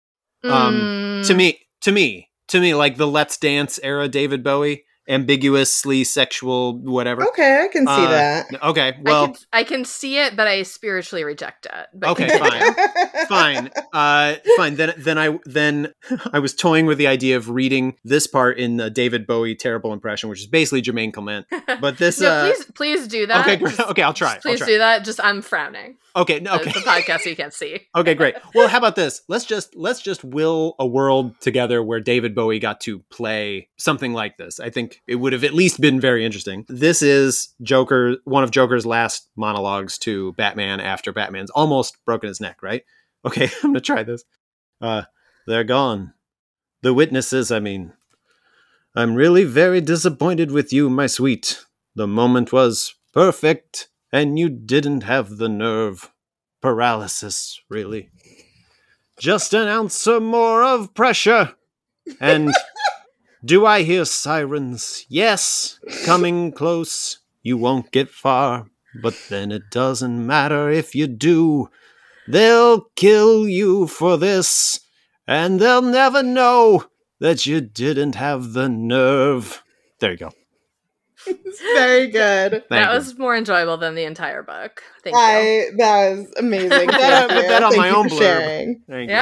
um, To Mm, me, to me, to me, like the Let's Dance era David Bowie, ambiguously sexual, whatever. Okay, I can see Uh, that. Okay, I well, can I can see it, but I spiritually reject it. But Okay, continue. fine. fine uh fine then then i then i was toying with the idea of reading this part in the david bowie terrible impression which is basically jermaine clement but this no, uh please please do that. okay great. Just- okay i'll try just I'll please try. do that. Just I'm frowning. okay no, It's okay a podcast so you can't see. okay great well how about this let's just let's just will a world together where david bowie got to play something like this i think it would have at least been very interesting. This is joker one of joker's last monologues to batman after batman's almost broken his neck right? Okay i'm gonna try this. Uh they're gone. The witnesses i mean. I'm really very disappointed with you my sweet. The moment was perfect and you didn't have the nerve. Paralysis, really. Just an ounce or more of pressure. And do I hear sirens? Yes, coming close. You won't get far, but then it doesn't matter if you do. They'll kill you for this, and they'll never know that you didn't have the nerve. There you go. It's very good. Thank that you. was more enjoyable than the entire book. Thank you. That was amazing. Put that- Thank put that on Thank my own for blurb. sharing. Thank you.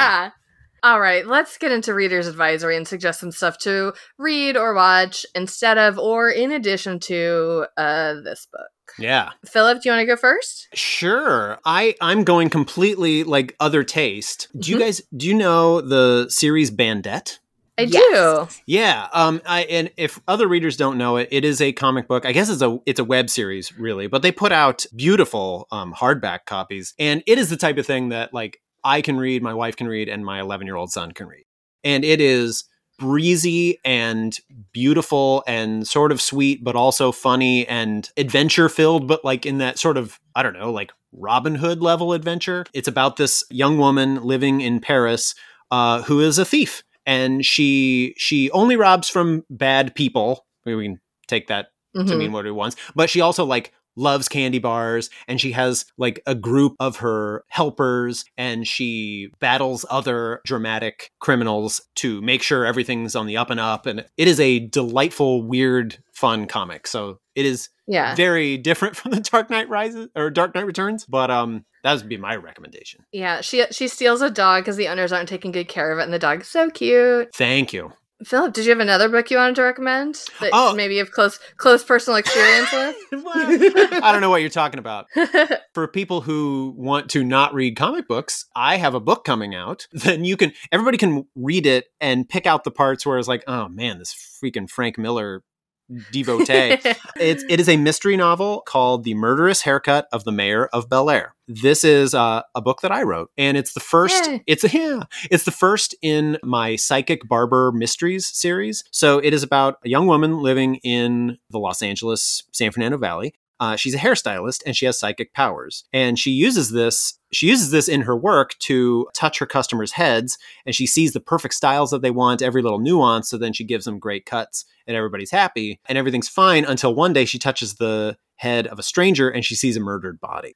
Yeah. All right, let's get into reader's advisory and suggest some stuff to read or watch instead of or in addition to uh, this book. Yeah. Phillip, do you want to go first? Sure. I I'm going completely like other taste. Do you Mhm. guys do you know the series Bandette? I Yes. Yeah. Um I and if other readers don't know it, it is a comic book. I guess it's a it's a web series really, but they put out beautiful um hardback copies and it is the type of thing that like I can read, my wife can read and my 11-year-old son can read. And it is breezy and beautiful and sort of sweet but also funny and adventure filled but like in that sort of I don't know, like Robin Hood level adventure. It's about this young woman living in Paris uh, who is a thief, and she she only robs from bad people. We we can take that to Mhm. mean what it wants, but she also like loves candy bars and she has like a group of her helpers and she battles other dramatic criminals to make sure everything's on the up and up and it is a delightful weird fun comic so it is Yeah. very different from the Dark Knight Rises or Dark Knight Returns, but um, that would be my recommendation. Yeah, she she steals a dog because the owners aren't taking good care of it, and the dog's so cute. Thank you. Phillip, did you have another book you wanted to recommend that Oh. maybe you have close close personal experience with? I don't know what you're talking about. For people who want to not read comic books, I have a book coming out. Then you can everybody can read it and pick out the parts where it's like, oh man, this freaking Frank Miller devotee. It's it is a mystery novel called The Murderous Haircut of the Mayor of Bel Air. This is uh, a book that I wrote, and it's the first. Yay. It's yeah, it's the first in my Psychic Barber Mysteries series. So it is about a young woman living in the Los Angeles San Fernando Valley. Uh, she's a hairstylist and she has psychic powers, and she uses this. She uses this in her work to touch her customers' heads, and she sees the perfect styles that they want, every little nuance. So then she gives them great cuts, and everybody's happy, and everything's fine until one day she touches the head of a stranger and she sees a murdered body.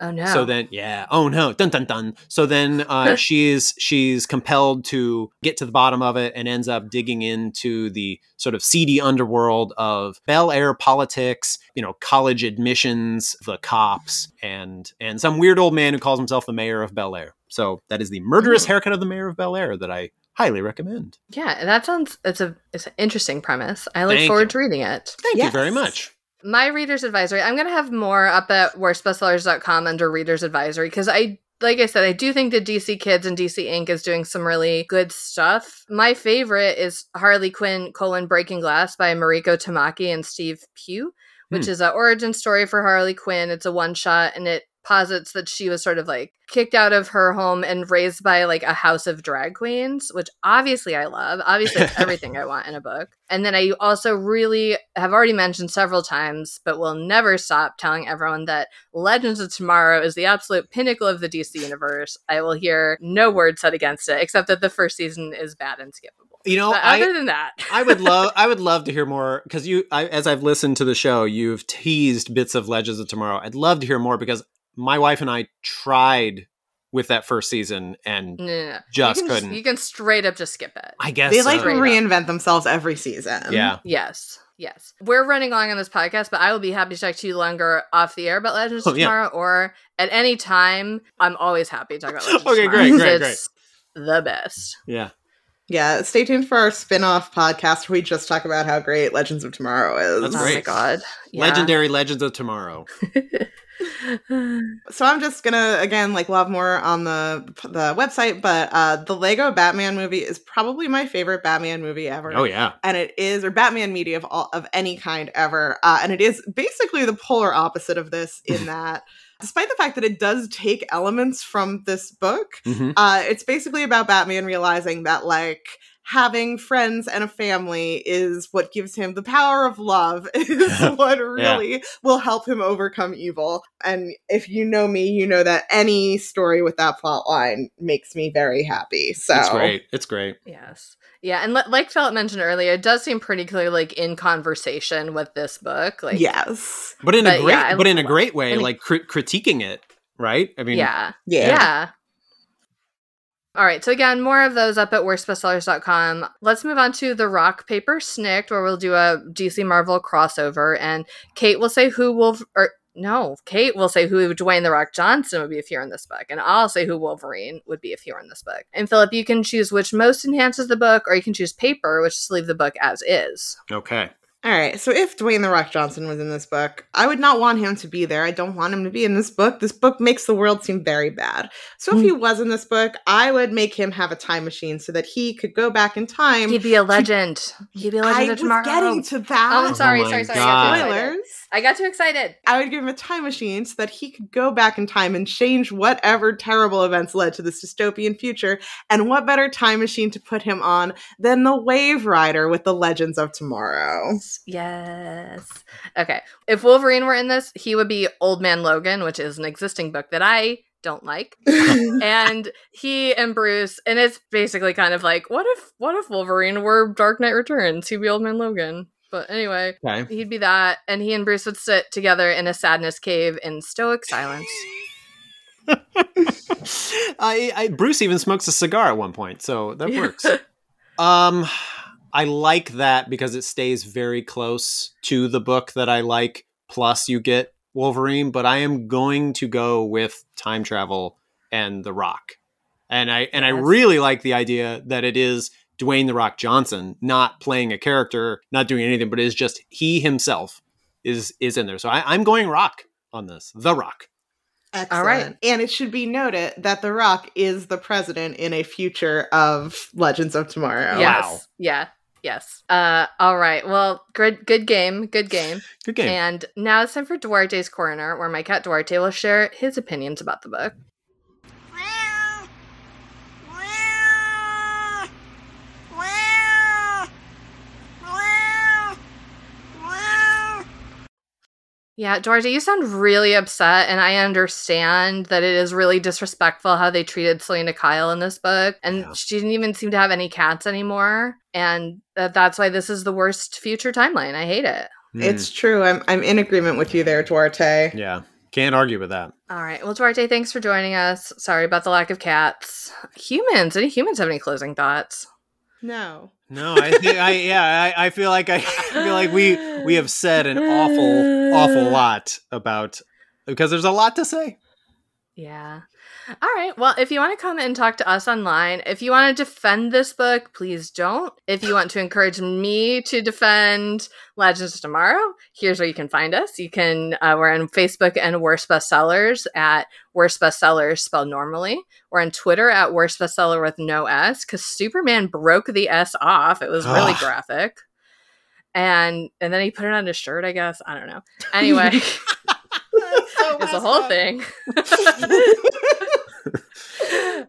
Oh no. So then, yeah, oh no, dun dun dun. So then, uh, she's she's compelled to get to the bottom of it and ends up digging into the sort of seedy underworld of Bel Air politics, you know, college admissions, the cops, and and some weird old man who calls himself the mayor of Bel Air. So that is the murderous Mm. haircut of the mayor of Bel Air that I highly recommend. yeah, that sounds it's a it's an interesting premise. I look Thank forward you. to reading it. Thank you very much. My reader's advisory, I'm going to have more up at worstbestsellers.com under reader's advisory because I like I said, I do think that DC Kids and DC Ink is doing some really good stuff. My favorite is Harley Quinn colon Breaking Glass by Mariko Tamaki and Steve Pugh, which Hmm. is an origin story for Harley Quinn. It's a one shot and it posits that she was sort of like kicked out of her home and raised by like a house of drag queens, which obviously I love. Obviously, it's everything I want in a book. And then I also really have already mentioned several times, but will never stop telling everyone that Legends of Tomorrow is the absolute pinnacle of the DC universe. I will hear no word said against it, except that the first season is bad and skippable. You know, But I, other than that, I would love I would love to hear more because you I, as I've listened to the show, you've teased bits of Legends of Tomorrow. I'd love to hear more because my wife and I tried with that first season and no, no, no. Just you can, couldn't. You can straight up just skip it. I guess They like so. Straight up. reinvent themselves every season. yeah. Yes. Yes. We're running long on this podcast, but I will be happy to talk to you longer off the air about Legends Oh, of yeah. Tomorrow or at any time. I'm always happy to talk about Legends Okay, of Tomorrow. great, great, It's The best. Yeah. Yeah, stay tuned for our spin-off podcast where we just talk about how great Legends of Tomorrow is. That's Oh my great. god. Yeah. Legendary Legends of Tomorrow. So I'm just gonna again like love more on the the website, but uh the Lego Batman movie is probably my favorite Batman movie ever. Oh yeah. and it is or Batman media of all of any kind ever, uh, and it is basically the polar opposite of this in that. Despite the fact that it does take elements from this book, hmm uh, it's basically about Batman realizing that like having friends and a family is what gives him the power of love is what really will help him overcome evil and if you know me you know that any story with that plot line makes me very happy so It's great. It's great. Yes. Yeah, and li- like Phillip mentioned earlier, it does seem pretty clear, like in conversation with this book. Like, yes But in a great yeah, but in a great way, like crit- critiquing it, right? I mean yeah, yeah, yeah. All right, so again, more of those up at worstbestsellers.com. Let's move on to the rock paper snicked, where we'll do a DC Marvel crossover, and Kate will say who will, or no, Kate will say who Dwayne the Rock Johnson would be if you're in this book, and I'll say who Wolverine would be if you're in this book. And Phillip, you can choose which most enhances the book, or you can choose paper, which is leave the book as is. Okay. All right so if dwayne the rock johnson was in this book i would not want him to be there i don't want him to be in this book this book makes the world seem very bad so if he mm. was in this book i would make him have a time machine so that he could go back in time He'd be a legend. He'd be a legend I of was tomorrow. getting to that. Oh, I'm sorry, Oh my sorry, sorry. I got, too God. Spoilers. I got too excited. I would give him a time machine so that he could go back in time and change whatever terrible events led to this dystopian future. And what better time machine to put him on than the Wave Rider with the Legends of Tomorrow? Yes. Okay. If Wolverine were in this, he would be Old Man Logan, which is an existing book that I don't like. and he and Bruce, and it's basically kind of like, what if what if Wolverine were Dark Knight Returns? He'd be Old Man Logan. But anyway, Okay. he'd be that, and he and Bruce would sit together in a sadness cave in stoic silence. I, I Bruce even smokes a cigar at one point, so that works. um I like that because it stays very close to the book that I like plus you get Wolverine, but I am going to go with time travel and The Rock. And I and I really like the idea that it is Dwayne The Rock Johnson not playing a character, not doing anything, but it is just he himself is is in there. So I, I'm going Rock on this. The Rock. Excellent. All right. And it should be noted that The Rock is the president in a future of Legends of Tomorrow. yes. Wow. Yeah. Yes. Uh all right. Well, good good game. Good game. Good game. And now it's time for Duarte's Corner, where my cat Duarte will share his opinions about the book. Yeah, Duarte, you sound really upset, and I understand that it is really disrespectful how they treated Selina Kyle in this book, and Yeah. she didn't even seem to have any cats anymore, and that that's why this is the worst future timeline. I hate it. Hmm. It's true. I'm I'm in agreement with you there, Duarte. Yeah, can't argue with that. All right. Well, Duarte, thanks for joining us. Sorry about the lack of cats. Humans, any humans have any closing thoughts? No. No, I think I yeah, I, I feel like I feel like we we have said an awful awful lot about because there's a lot to say. Yeah. All right. Well, if you want to come and talk to us online, if you want to defend this book, please don't. If you want to encourage me to defend Legends of Tomorrow, here's where you can find us. You can, uh, we're on Facebook and Worst Bestsellers at Worst Bestsellers spelled normally. We're on Twitter at Worst Bestseller with no S because Superman broke the S off. It was really Ugh. graphic. And and then he put it on his shirt, I guess. I don't know. Anyway. it's a whole thing.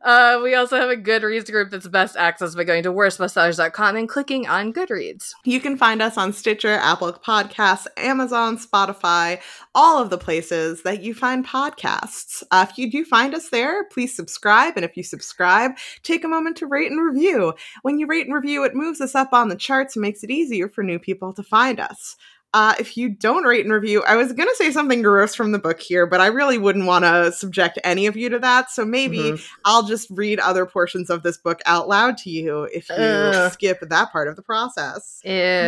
uh, we also have a Goodreads group that's best accessed by going to worstbestsellers.com and clicking on Goodreads. You can find us on Stitcher, Apple Podcasts, Amazon, Spotify, all of the places that you find podcasts. Uh, if you do find us there, please subscribe. And if you subscribe, take a moment to rate and review. When you rate and review, it moves us up on the charts and makes it easier for new people to find us. Uh, if you don't rate and review, I was going to say something gross from the book here, but I really wouldn't want to subject any of you to that. So maybe Mhm. I'll just read other portions of this book out loud to you if you Ugh. skip that part of the process.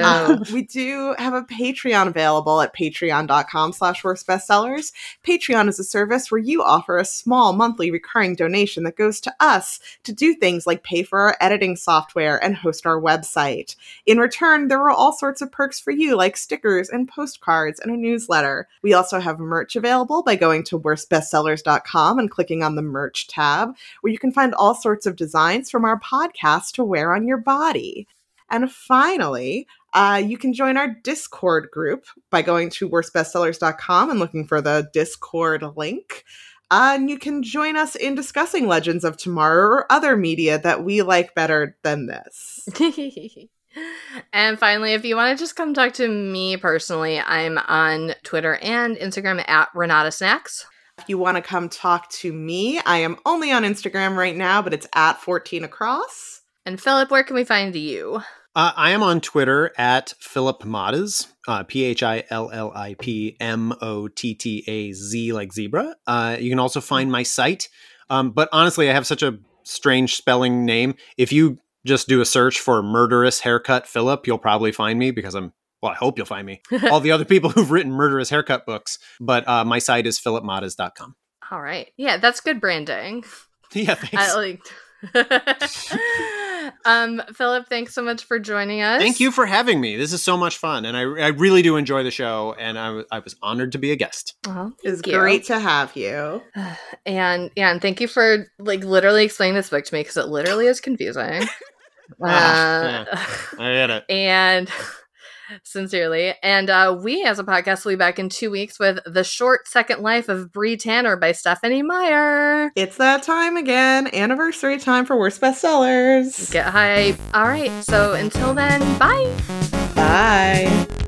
Uh, we do have a Patreon available at patreon.com slash worst bestsellers. Patreon is a service where you offer a small monthly recurring donation that goes to us to do things like pay for our editing software and host our website. In return, there are all sorts of perks for you, like stickers and postcards and a newsletter. We also have merch available by going to worstbestsellers.com and clicking on the merch tab, where you can find all sorts of designs from our podcast to wear on your body. And finally, uh, you can join our Discord group by going to worstbestsellers.com and looking for the Discord link. Uh, and you can join us in discussing Legends of Tomorrow or other media that we like better than this. and finally, if you want to just come talk to me personally, I'm on Twitter and Instagram at Renata Snacks. If you want to come talk to me, I am only on Instagram right now, but it's at 14 across. And Phillip, where can we find you? Uh, I am on Twitter at Phillip Mottaz, uh, P H I L L I P M O T T A Z like zebra. Uh, you can also find my site. Um, but honestly, I have such a strange spelling name. If you just do a search for murderous haircut Phillip, you'll probably find me because I'm, well, I hope you'll find me. All the other people who've written murderous haircut books. But uh, my site is phillipmottaz.com. All right. Yeah, that's good branding. Yeah, thanks. I like. Um, Phillip, thanks so much for joining us. Thank you for having me. This is so much fun. And I, I really do enjoy the show. And I, w- I was honored to be a guest. Oh, It's great to have you. And yeah, and thank you for like literally explaining this book to me because it literally is confusing. Ah, Uh, I get it. and sincerely, and uh, we as a podcast will be back in two weeks with the short second life of Bree Tanner by Stephenie Meyer. It's that time again. Anniversary time for Worst Bestsellers. Get hype. All right. So until then, bye. Bye.